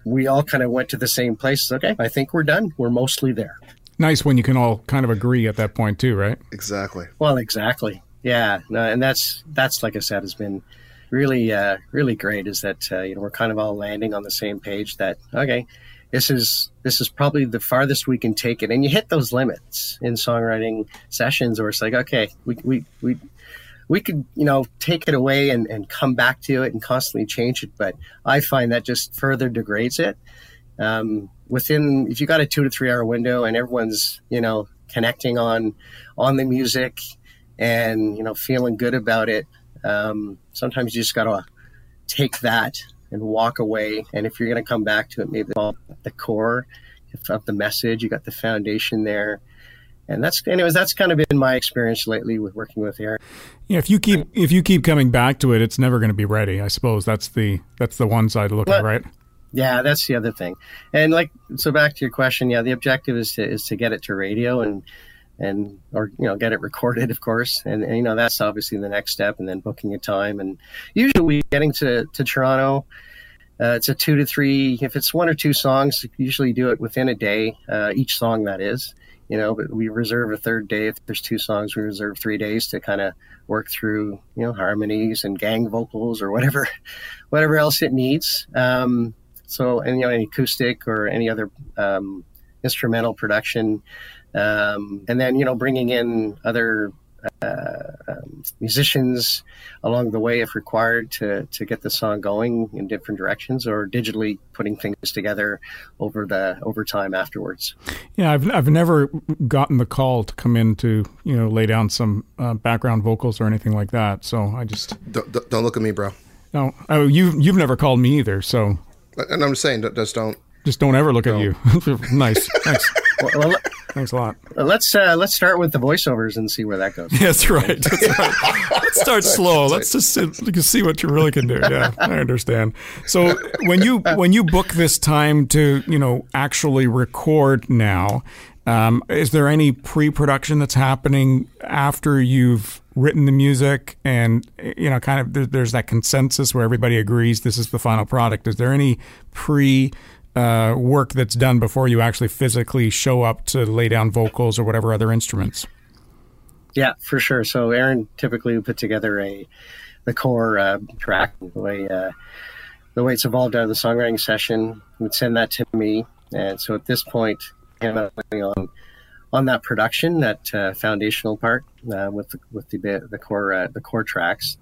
[SPEAKER 1] we all kind of went to the same place. Okay i think we're done. We're mostly there.
[SPEAKER 3] Nice when you can all kind of agree at that point too right?
[SPEAKER 4] Exactly.
[SPEAKER 1] Well exactly. Yeah. No, and that's that's like i said has been really uh, really great is that uh, you know we're kind of all landing on the same page that okay this is this is probably the farthest we can take it. And you hit those limits in songwriting sessions where it's like okay we we we, we could you know take it away and, and come back to it and constantly change it. But i find that just further degrades it. Um, within if you got a two to three hour window and everyone's you know connecting on on the music and you know feeling good about it um, sometimes you just got to take that and walk away. And if you're going to come back to it, maybe the core of the message, you got the foundation there. And that's, anyways, that's kind of been my experience lately with working with Aaron.
[SPEAKER 3] Yeah, if you keep if you keep coming back to it, it's never going to be ready. I suppose that's the that's the one side to look at, right?
[SPEAKER 1] Yeah, that's the other thing. And like, so back to your question, yeah, the objective is to is to get it to radio and and or you know get it recorded of course. And, and, you know that's obviously the next step and then booking a time. And usually getting to, to toronto uh, it's a two to three if it's one or two songs usually do it within a day uh, each song that is you know but we reserve a third day. If there's two songs we reserve three days to kind of work through you know harmonies and gang vocals or whatever whatever else it needs. Um, so and you know any acoustic or any other um, instrumental production um, and then you know bringing in other uh, um, musicians along the way if required to to get the song going in different directions or digitally putting things together over the over time afterwards.
[SPEAKER 3] Yeah i've i've never gotten the call to come in to you know lay down some uh, background vocals or anything like that. So i just
[SPEAKER 4] don't, don't look at me bro.
[SPEAKER 3] No. Oh you you've never called me either so.
[SPEAKER 4] And i'm just saying just don't.
[SPEAKER 3] Just don't ever look don't. at you. Nice. Thanks. Well, well, Thanks a lot.
[SPEAKER 1] Let's uh, let's start with the voiceovers and see where that goes.
[SPEAKER 3] That's right. That's right. let's start slow. Let's just see, see what you really can do. Yeah, I understand. So when you when you book this time to you know actually record now, um, is there any pre-production that's happening after you've written the music and you know kind of there's that consensus where everybody agrees this is the final product? Is there any pre uh, work that's done before you actually physically show up to lay down vocals or whatever other instruments.
[SPEAKER 1] Yeah, for sure. So Aaron typically would put together a the core uh, track the way uh, the way it's evolved out of the songwriting session. Would send that to me, and so at this point, I'm on on that production, that uh, foundational part uh, with the, with the the core uh, the core tracks,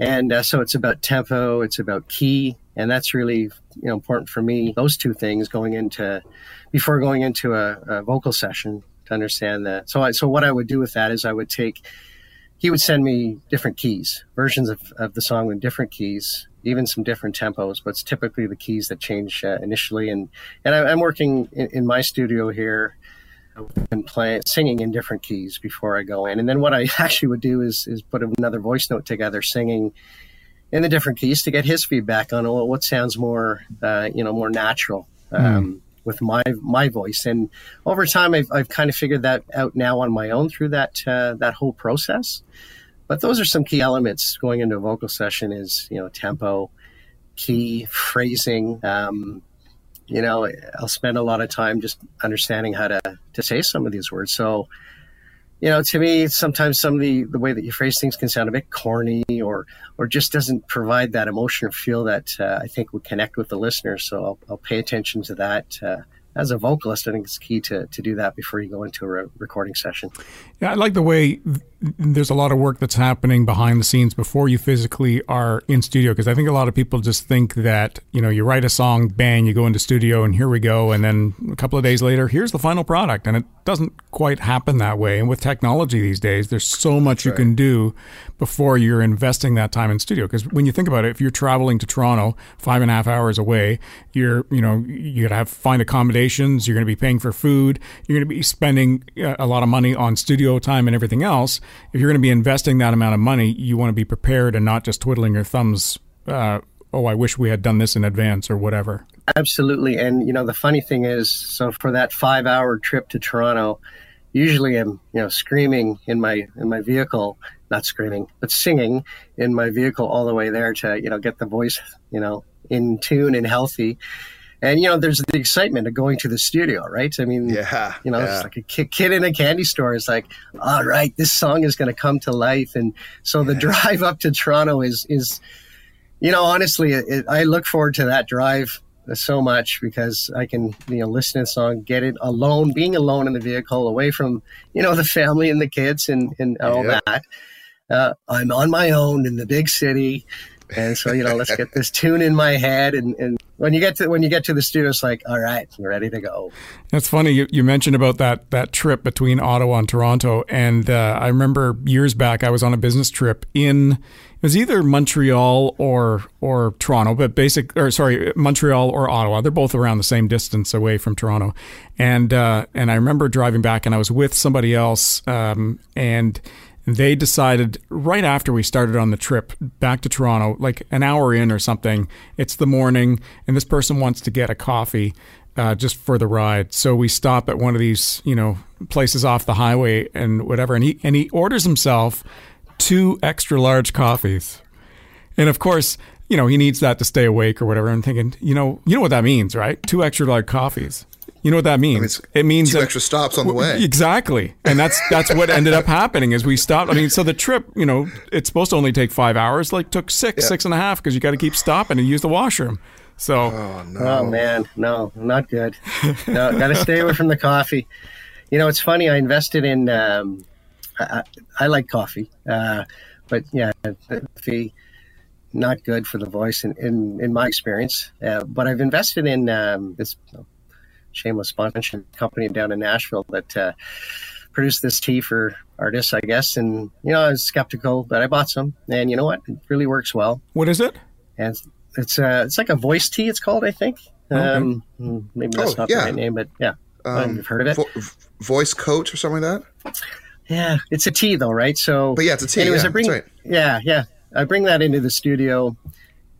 [SPEAKER 1] and so it's about tempo, it's about key, and that's really you know important for me those two things going into before going into a, a vocal session to understand that. So I, so what i would do with that is i would take he would send me different keys versions of, of the song in different keys even some different tempos but it's typically the keys that change uh, initially. And and I, am working in, in, my studio here and playing singing in different keys before i go in. And then what i actually would do is is put another voice note together singing in the different keys to get his feedback on well, what sounds more, uh, you know, more natural um, mm. with my my voice. And over time, I've, I've kind of figured that out now on my own through that uh, that whole process. But those are some key elements going into a vocal session: is you know tempo, key, phrasing. Um, you know, I'll spend a lot of time just understanding how to to say some of these words. So you know, to me, sometimes some of the, the way that you phrase things can sound a bit corny or or just doesn't provide that emotion or feel that uh, I think would connect with the listener. So I'll, I'll pay attention to that. Uh, as a vocalist, I think it's key to, to do that before you go into a re- recording session.
[SPEAKER 3] Yeah, I like the way there's a lot of work that's happening behind the scenes before you physically are in studio. Because I think a lot of people just think that you know you write a song, bang, you go into studio, and here we go, and then a couple of days later, here's the final product, and it doesn't quite happen that way. And with technology these days, there's so much you can do before you're investing that time in studio. Because when you think about it, if you're traveling to Toronto, five and a half hours away, you're you know you got to have find accommodations, you're going to be paying for food, you're going to be spending uh, a lot of money on studio time and everything else. If you're going to be investing that amount of money, you want to be prepared and not just twiddling your thumbs. Uh, oh, I wish we had done this in advance or whatever.
[SPEAKER 1] Absolutely. And, you know, the funny thing is, so for that five hour trip to Toronto, usually I'm, you know, screaming in my, in my vehicle, not screaming, but singing in my vehicle all the way there to, you know, get the voice, you know, in tune and healthy. And, you know, there's the excitement of going to the studio, right? I mean,
[SPEAKER 4] Yeah,
[SPEAKER 1] you know,
[SPEAKER 4] yeah.
[SPEAKER 1] it's like a ki- kid in a candy store. It's like, all right, this song is going to come to life. And so the drive up to Toronto is, is, you know, honestly, it, I look forward to that drive so much because I can, you know, listen to the song, get it alone, being alone in the vehicle, away from, you know, the family and the kids and, and all
[SPEAKER 4] Yeah.
[SPEAKER 1] that. Uh, I'm on my own in the big city. And so, you know, let's get this tune in my head. And, and when you get to, when you get to the studio, it's like, all right, we're ready to go.
[SPEAKER 3] That's funny. You, you mentioned about that that trip between Ottawa and Toronto, and uh, I remember years back I was on a business trip in it was either Montreal or or Toronto, but basic or sorry Montreal or Ottawa. They're both around the same distance away from Toronto, and uh, and I remember driving back, and I was with somebody else, um, and they decided right after we started on the trip back to Toronto, like an hour in or something, it's the morning, and this person wants to get a coffee uh, just for the ride. So we stop at one of these, you know, places off the highway and whatever, and he and he orders himself two extra large coffees, and of course. You know, he needs that to stay awake or whatever. I'm thinking, you know, you know what that means, right? Two extra large coffees. You know what that means?
[SPEAKER 4] it's
[SPEAKER 3] it means
[SPEAKER 4] two
[SPEAKER 3] that-
[SPEAKER 4] extra stops on the way.
[SPEAKER 3] Exactly, and that's that's what ended up happening is we stopped. I mean, so the trip, you know, it's supposed to only take five hours, like took six, six and a half, because you got to keep stopping and use the washroom. So
[SPEAKER 4] Oh no.
[SPEAKER 1] Oh man, no, not good. No, got to stay away from the coffee. You know, it's funny. I invested in. Um, I, I I like coffee, uh, but yeah, coffee not good for the voice in in, in my experience. Uh, but I've invested in um, this shameless sponsorship company down in Nashville that uh, produced this tea for artists, I guess. And you know, I was skeptical, but I bought some, and you know what? It really works well
[SPEAKER 3] what is it?
[SPEAKER 1] and it's uh, it's like a voice tea. It's called, I think. Um, maybe that's
[SPEAKER 4] Oh,
[SPEAKER 1] not
[SPEAKER 4] yeah.
[SPEAKER 1] the right name, but yeah,
[SPEAKER 4] Um,
[SPEAKER 1] you've heard of it.
[SPEAKER 4] Vo- voice coach or something like that.
[SPEAKER 1] yeah, it's a tea though, right? So,
[SPEAKER 4] But yeah, it's a tea.
[SPEAKER 1] Anyways,
[SPEAKER 4] yeah,
[SPEAKER 1] I bring,
[SPEAKER 4] that's right.
[SPEAKER 1] yeah, yeah, I bring that into the studio,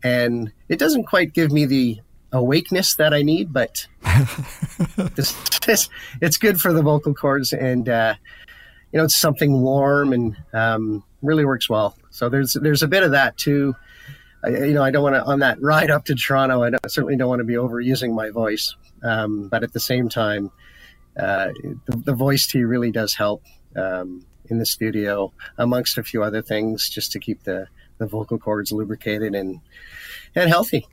[SPEAKER 1] and it doesn't quite give me the awakeness that I need, but this, this, it's good for the vocal cords, and uh, you know, it's something warm and um, really works well. So there's there's a bit of that too. I, you know, I don't want to on that ride up to Toronto. I don't, certainly don't want to be overusing my voice, um, but at the same time, uh, the, the voice tea really does help um, in the studio, amongst a few other things, just to keep the, the vocal cords lubricated and and healthy.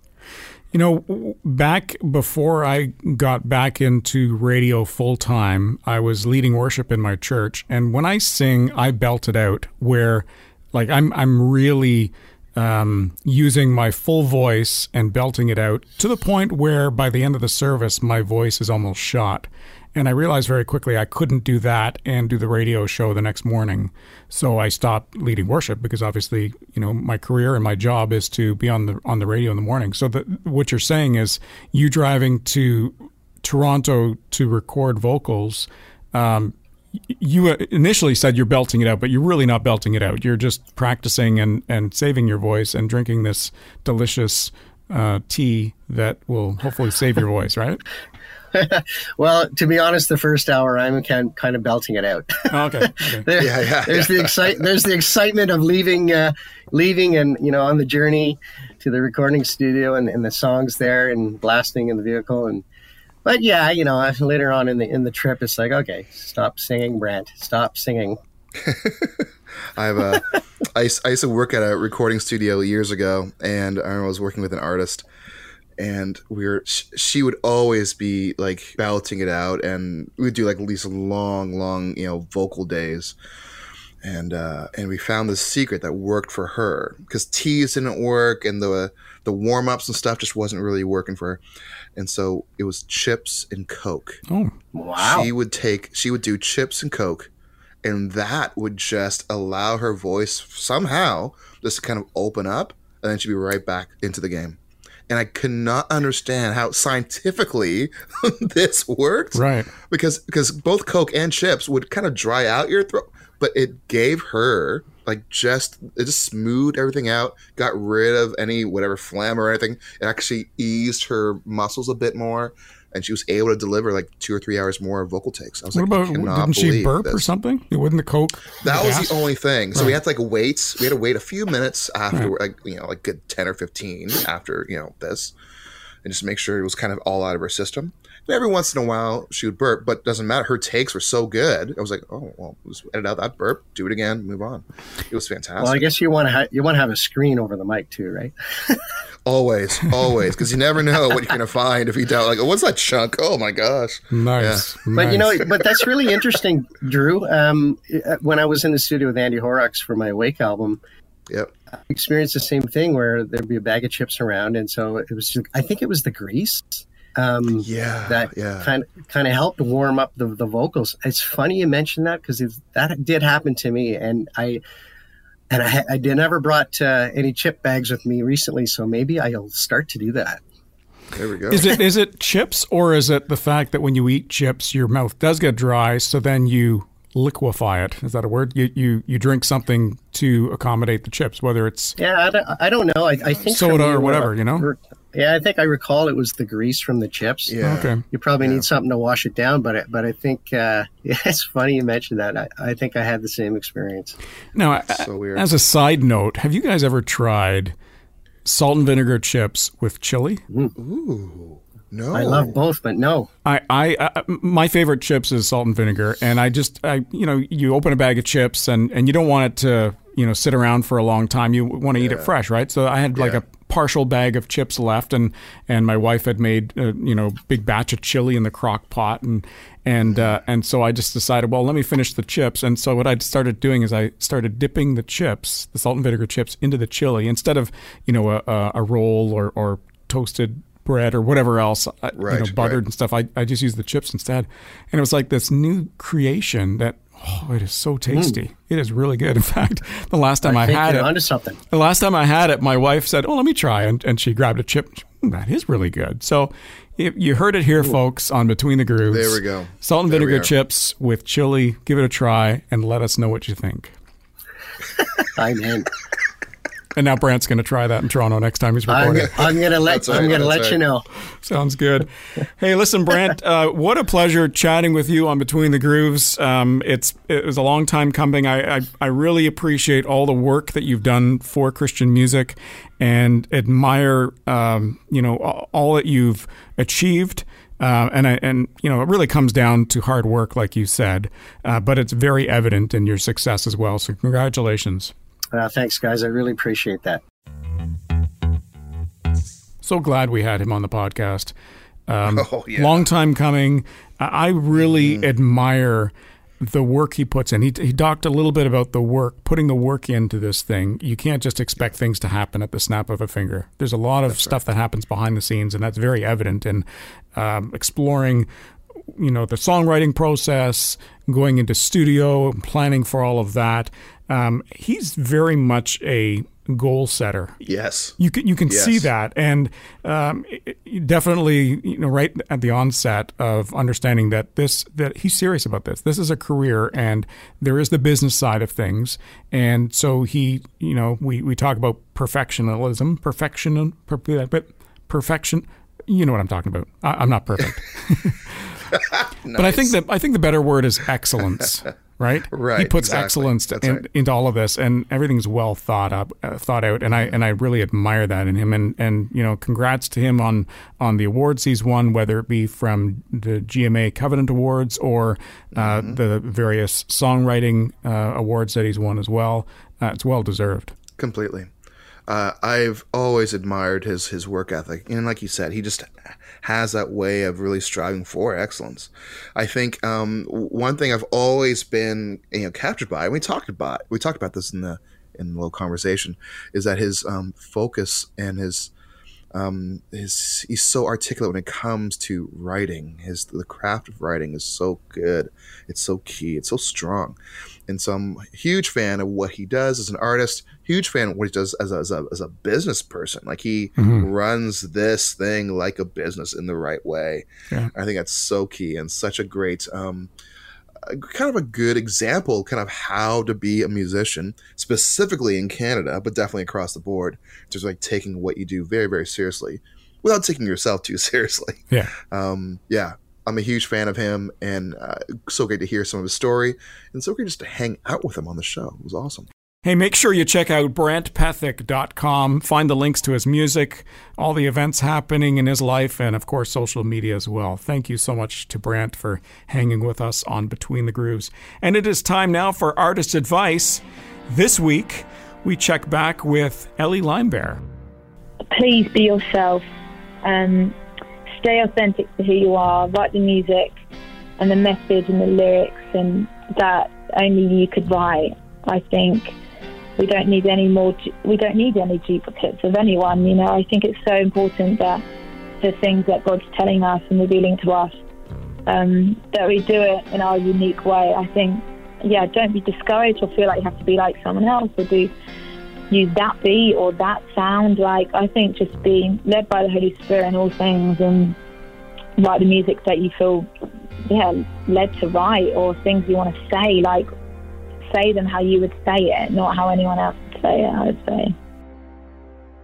[SPEAKER 3] You know, back before I got back into radio full time, I was leading worship in my church, and when I sing, I belt it out. Where, like, I'm I'm really um, using my full voice and belting it out to the point where by the end of the service, my voice is almost shot. And I realized very quickly I couldn't do that and do the radio show the next morning. So I stopped leading worship because obviously, you know, my career and my job is to be on the on the radio in the morning. So the, what you're saying is you driving to Toronto to record vocals. Um, you initially said you're belting it out, but you're really not belting it out. You're just practicing and, and saving your voice and drinking this delicious uh, tea that will hopefully save your voice, right?
[SPEAKER 1] Well, to be honest, the first hour I'm kind kind of belting it out.
[SPEAKER 3] Okay. okay.
[SPEAKER 1] There-
[SPEAKER 4] Yeah, yeah,
[SPEAKER 1] there's the excite there's the excitement of leaving uh, leaving and you know on the journey to the recording studio and, and the songs there and blasting in the vehicle and but yeah you know later on in the in the trip it's like okay stop singing Brent stop singing
[SPEAKER 4] I've uh, I, used, I used to work at a recording studio years ago, and I was working with an artist, and we were sh- she would always be like belting it out, and we'd do like these long, long, you know, vocal days. and uh, and we found this secret that worked for her because teas didn't work and the the warm ups and stuff just wasn't really working for her, and so it was chips and Coke.
[SPEAKER 3] Oh,
[SPEAKER 1] Wow.
[SPEAKER 4] She would take she would do chips and Coke, and that would just allow her voice somehow just to kind of open up, and then she'd be right back into the game. And I could not understand how scientifically this worked
[SPEAKER 3] right.
[SPEAKER 4] because because both Coke and chips would kind of dry out your throat, but it gave her like just it just smoothed everything out, got rid of any whatever phlegm or anything. It actually eased her muscles a bit more, and she was able to deliver like two or three hours more of vocal takes. I was
[SPEAKER 3] What
[SPEAKER 4] like,
[SPEAKER 3] about didn't she burp or something? It wasn't the Coke.
[SPEAKER 4] That was
[SPEAKER 3] gas?
[SPEAKER 4] the only thing. So we had to like wait. We had to wait a few minutes after, like you know, like good ten or fifteen after you know this, and just make sure it was kind of all out of her system. And every once in a while, she would burp, but doesn't matter. Her takes were so good. I was like, oh well, just edit out that burp, do it again, move on. It was fantastic.
[SPEAKER 1] Well, I guess you want to ha- you want to have a screen over the mic too, right?
[SPEAKER 4] always, always, because you never know what you're gonna find if you don't. Like, oh, what's that chunk? Oh my gosh.
[SPEAKER 3] Nice.
[SPEAKER 1] But you know, but that's really interesting, Drew. Um, when I was in the studio with Andy Horrocks for my Wake album,
[SPEAKER 4] Yep.
[SPEAKER 1] I experienced the same thing where there'd be a bag of chips around, and so it was. Just, I think it was the grease. Um,
[SPEAKER 4] Yeah.
[SPEAKER 1] that
[SPEAKER 4] yeah.
[SPEAKER 1] kind of kind of helped warm up the, the vocals. It's funny you mentioned that because that did happen to me, and I and I, I never brought uh, any chip bags with me recently, so maybe I'll start to do that.
[SPEAKER 4] there we go.
[SPEAKER 3] Is it is it chips or is it the fact that when you eat chips, your mouth does get dry, so then you liquefy it? Is that a word? You you you drink something to accommodate the chips, whether it's
[SPEAKER 1] Yeah, I don't, I don't know. I, I think
[SPEAKER 3] Soda or
[SPEAKER 1] uh,
[SPEAKER 3] whatever, you know?
[SPEAKER 1] Yeah, I think I recall it was the grease from the chips.
[SPEAKER 4] yeah.
[SPEAKER 3] okay.
[SPEAKER 1] You probably
[SPEAKER 4] Yeah.
[SPEAKER 1] need something to wash it down, but I- but I think uh, yeah, it's funny you mentioned that. I, I think I had the same experience.
[SPEAKER 3] Now,
[SPEAKER 4] So weird.
[SPEAKER 3] as a side note, have you guys ever tried salt and vinegar chips with chili?
[SPEAKER 4] Ooh. No.
[SPEAKER 1] I love both, but no.
[SPEAKER 3] I, I, I, my favorite chips is salt and vinegar, and I just, I, you know, you open a bag of chips, and and you don't want it to, you know, sit around for a long time. You want to eat it fresh, right? So I had like
[SPEAKER 4] Yeah.
[SPEAKER 3] a partial bag of chips left, and and my wife had made, uh, you know, big batch of chili in the crock pot, and and uh, and so I just decided, well, let me finish the chips, and so what I started doing is I started dipping the chips, the salt and vinegar chips, into the chili instead of, you know, a, a, a roll or or toasted bread or whatever else, uh, you know, buttered
[SPEAKER 4] right.
[SPEAKER 3] and stuff. I, I just used the chips instead. And it was like this new creation that, oh, it is so tasty. It is really good. In fact, the last time I,
[SPEAKER 1] I
[SPEAKER 3] had it,
[SPEAKER 1] onto something.
[SPEAKER 3] the last time I had it, my wife said, oh, let me try. And, and she grabbed a chip. "Hmm, That is really good. So if you heard it here, folks, on Between the Grooves.
[SPEAKER 4] There we go.
[SPEAKER 3] Salt and
[SPEAKER 4] There
[SPEAKER 3] vinegar chips with chili. Give it a try and let us know what you think.
[SPEAKER 1] I'm in.
[SPEAKER 3] And now Brent's going to try that in Toronto next time he's
[SPEAKER 1] I'm,
[SPEAKER 3] recording.
[SPEAKER 1] I'm gonna let
[SPEAKER 4] right,
[SPEAKER 1] I'm gonna let
[SPEAKER 4] right.
[SPEAKER 1] you know.
[SPEAKER 3] Sounds good. Hey, listen, Brent. Uh, what a pleasure chatting with you on Between the Grooves. Um, it's it was a long time coming. I, I I really appreciate all the work that you've done for Christian music, and admire um, you know all, all that you've achieved. Uh, and I, and you know it really comes down to hard work, like you said, uh, but it's very evident in your success as well. So congratulations.
[SPEAKER 1] Uh, thanks, guys. I really appreciate that.
[SPEAKER 3] So glad we had him on the podcast. Um,
[SPEAKER 4] Oh, yeah.
[SPEAKER 3] Long time coming. I I really
[SPEAKER 4] Mm-hmm.
[SPEAKER 3] admire the work he puts in. He, he talked a little bit about the work, putting the work into this thing. You can't just expect things to happen at the snap of a finger. There's a lot of stuff that happens behind the scenes, and that's very evident in um, exploring you know the songwriting process, going into studio, planning for all of that. Um, he's very much a goal setter.
[SPEAKER 4] Yes.
[SPEAKER 3] You can you can see that, and um, it- it definitely you know right at the onset of understanding that this that he's serious about this. This is a career, and there is the business side of things, and so he you know we we talk about perfectionism, perfection, per, but perfection. You know what I'm talking about. I, I'm not perfect, but I think that I think the better word is excellence. Right,
[SPEAKER 4] Right.
[SPEAKER 3] He puts
[SPEAKER 4] exactly.
[SPEAKER 3] excellence in,
[SPEAKER 4] right.
[SPEAKER 3] into all of this, and everything's well thought up, uh, thought out, and I and I really admire that in him. And and you know, congrats to him on on the awards he's won, whether it be from the GMA Covenant Awards or uh,
[SPEAKER 4] Mm-hmm.
[SPEAKER 3] the various songwriting uh, awards that he's won as well. Uh, it's well deserved.
[SPEAKER 4] Completely. Uh, I've always admired his his work ethic, and like you said, he just has that way of really striving for excellence. I think um, one thing I've always been you know captured by, and we talked about we talked about this in the in the little conversation, is that his um, focus and his um, his he's so articulate when it comes to writing. His the craft of writing is so good. It's so key. It's so strong. And so I'm a huge fan of what he does as an artist. Huge fan of what he does as a, as a, as a business person. Like he mm-hmm. runs this thing like a business in the right way. Yeah. I think that's so key and such a great um, kind of a good example, kind of how to be a musician, specifically in Canada, but definitely across the board. Just like taking what you do very, very seriously, without taking yourself too seriously.
[SPEAKER 3] Yeah,
[SPEAKER 4] um, yeah. I'm a huge fan of him, and uh, so great to hear some of his story, and so great just to hang out with him on the show. It was awesome.
[SPEAKER 3] Hey, make sure you check out BrentPethick.com. Find the links to his music, all the events happening in his life, and of course, social media as well. Thank you so much to Brent for hanging with us on Between the Grooves. And it is time now for artist advice. This week, we check back with Ellie Limebear.
[SPEAKER 5] Please be yourself. Um, stay authentic to who you are. Write the music and the message and the lyrics, and that only you could write. I think we don't need any more. We don't need any duplicates of anyone. You know, I think it's so important that the things that God's telling us and revealing to us um, that we do it in our unique way. I think, yeah, don't be discouraged or feel like you have to be like someone else or do use that beat or that sound. Like I think just being led by the Holy Spirit in all things and write the music that you feel yeah led to write or things you want to say. Like say them how you would say it, not how anyone else would say it, I would say.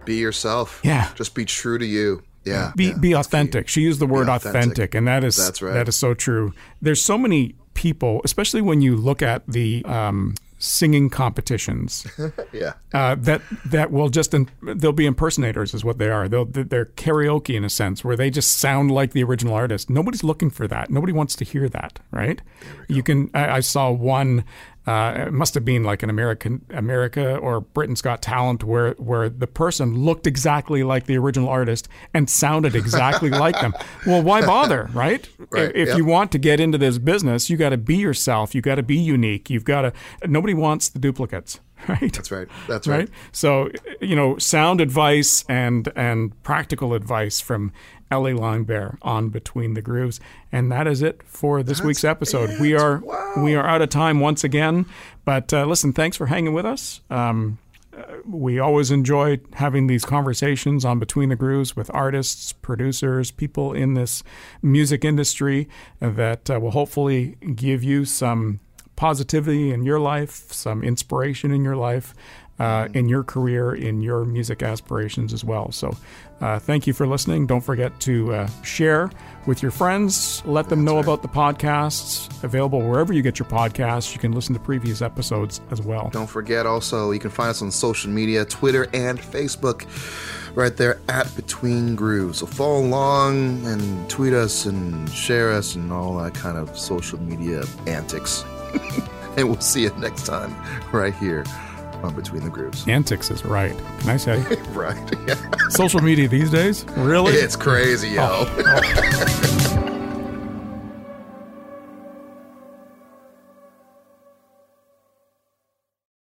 [SPEAKER 4] Be yourself.
[SPEAKER 3] Yeah.
[SPEAKER 4] Just be true to you. Yeah.
[SPEAKER 3] Be
[SPEAKER 4] yeah,
[SPEAKER 3] be authentic. She used the word authentic. authentic. and that is
[SPEAKER 4] that's right.
[SPEAKER 3] that is so true. There's so many people, especially when you look at the um, singing competitions.
[SPEAKER 4] yeah.
[SPEAKER 3] Uh, that that will just in, they'll be impersonators is what they are. They'll they're karaoke in a sense where they just sound like the original artist. Nobody's looking for that. Nobody wants to hear that, right? You can. I, I saw one uh, it must have been like an American America or Britain's Got Talent, where where the person looked exactly like the original artist and sounded exactly like them. Well, why bother, right?
[SPEAKER 4] right
[SPEAKER 3] if
[SPEAKER 4] yep.
[SPEAKER 3] you want to get into this business, you got to be yourself. You got to be unique. You've got to. Nobody wants the duplicates. Right.
[SPEAKER 4] That's right. That's right. right.
[SPEAKER 3] So, you know, sound advice and and practical advice from Ellie Limebear on Between the Grooves. And that is it for this
[SPEAKER 4] That's
[SPEAKER 3] week's episode.
[SPEAKER 4] It.
[SPEAKER 3] We are
[SPEAKER 4] wow.
[SPEAKER 3] we are out of time once again. But uh, listen, thanks for hanging with us. Um, uh, we always enjoy having these conversations on Between the Grooves with artists, producers, people in this music industry that uh, will hopefully give you some positivity in your life, some inspiration in your life, uh, in your career, in your music aspirations as well. So, uh, thank you for listening. Don't forget to uh, share with your friends. Let them know about the podcasts available wherever you get your podcasts. You can listen to previous episodes as well.
[SPEAKER 4] Don't forget also, you can find us on social media Twitter and Facebook. Right there at Between Grooves. So follow along and tweet us and share us and all that kind of social media antics. and we'll see you next time right here on Between the Grooves.
[SPEAKER 3] Antics is right. Can I say?
[SPEAKER 4] right. Yeah.
[SPEAKER 3] Social media these days? Really?
[SPEAKER 4] It's crazy, yo. Oh, oh.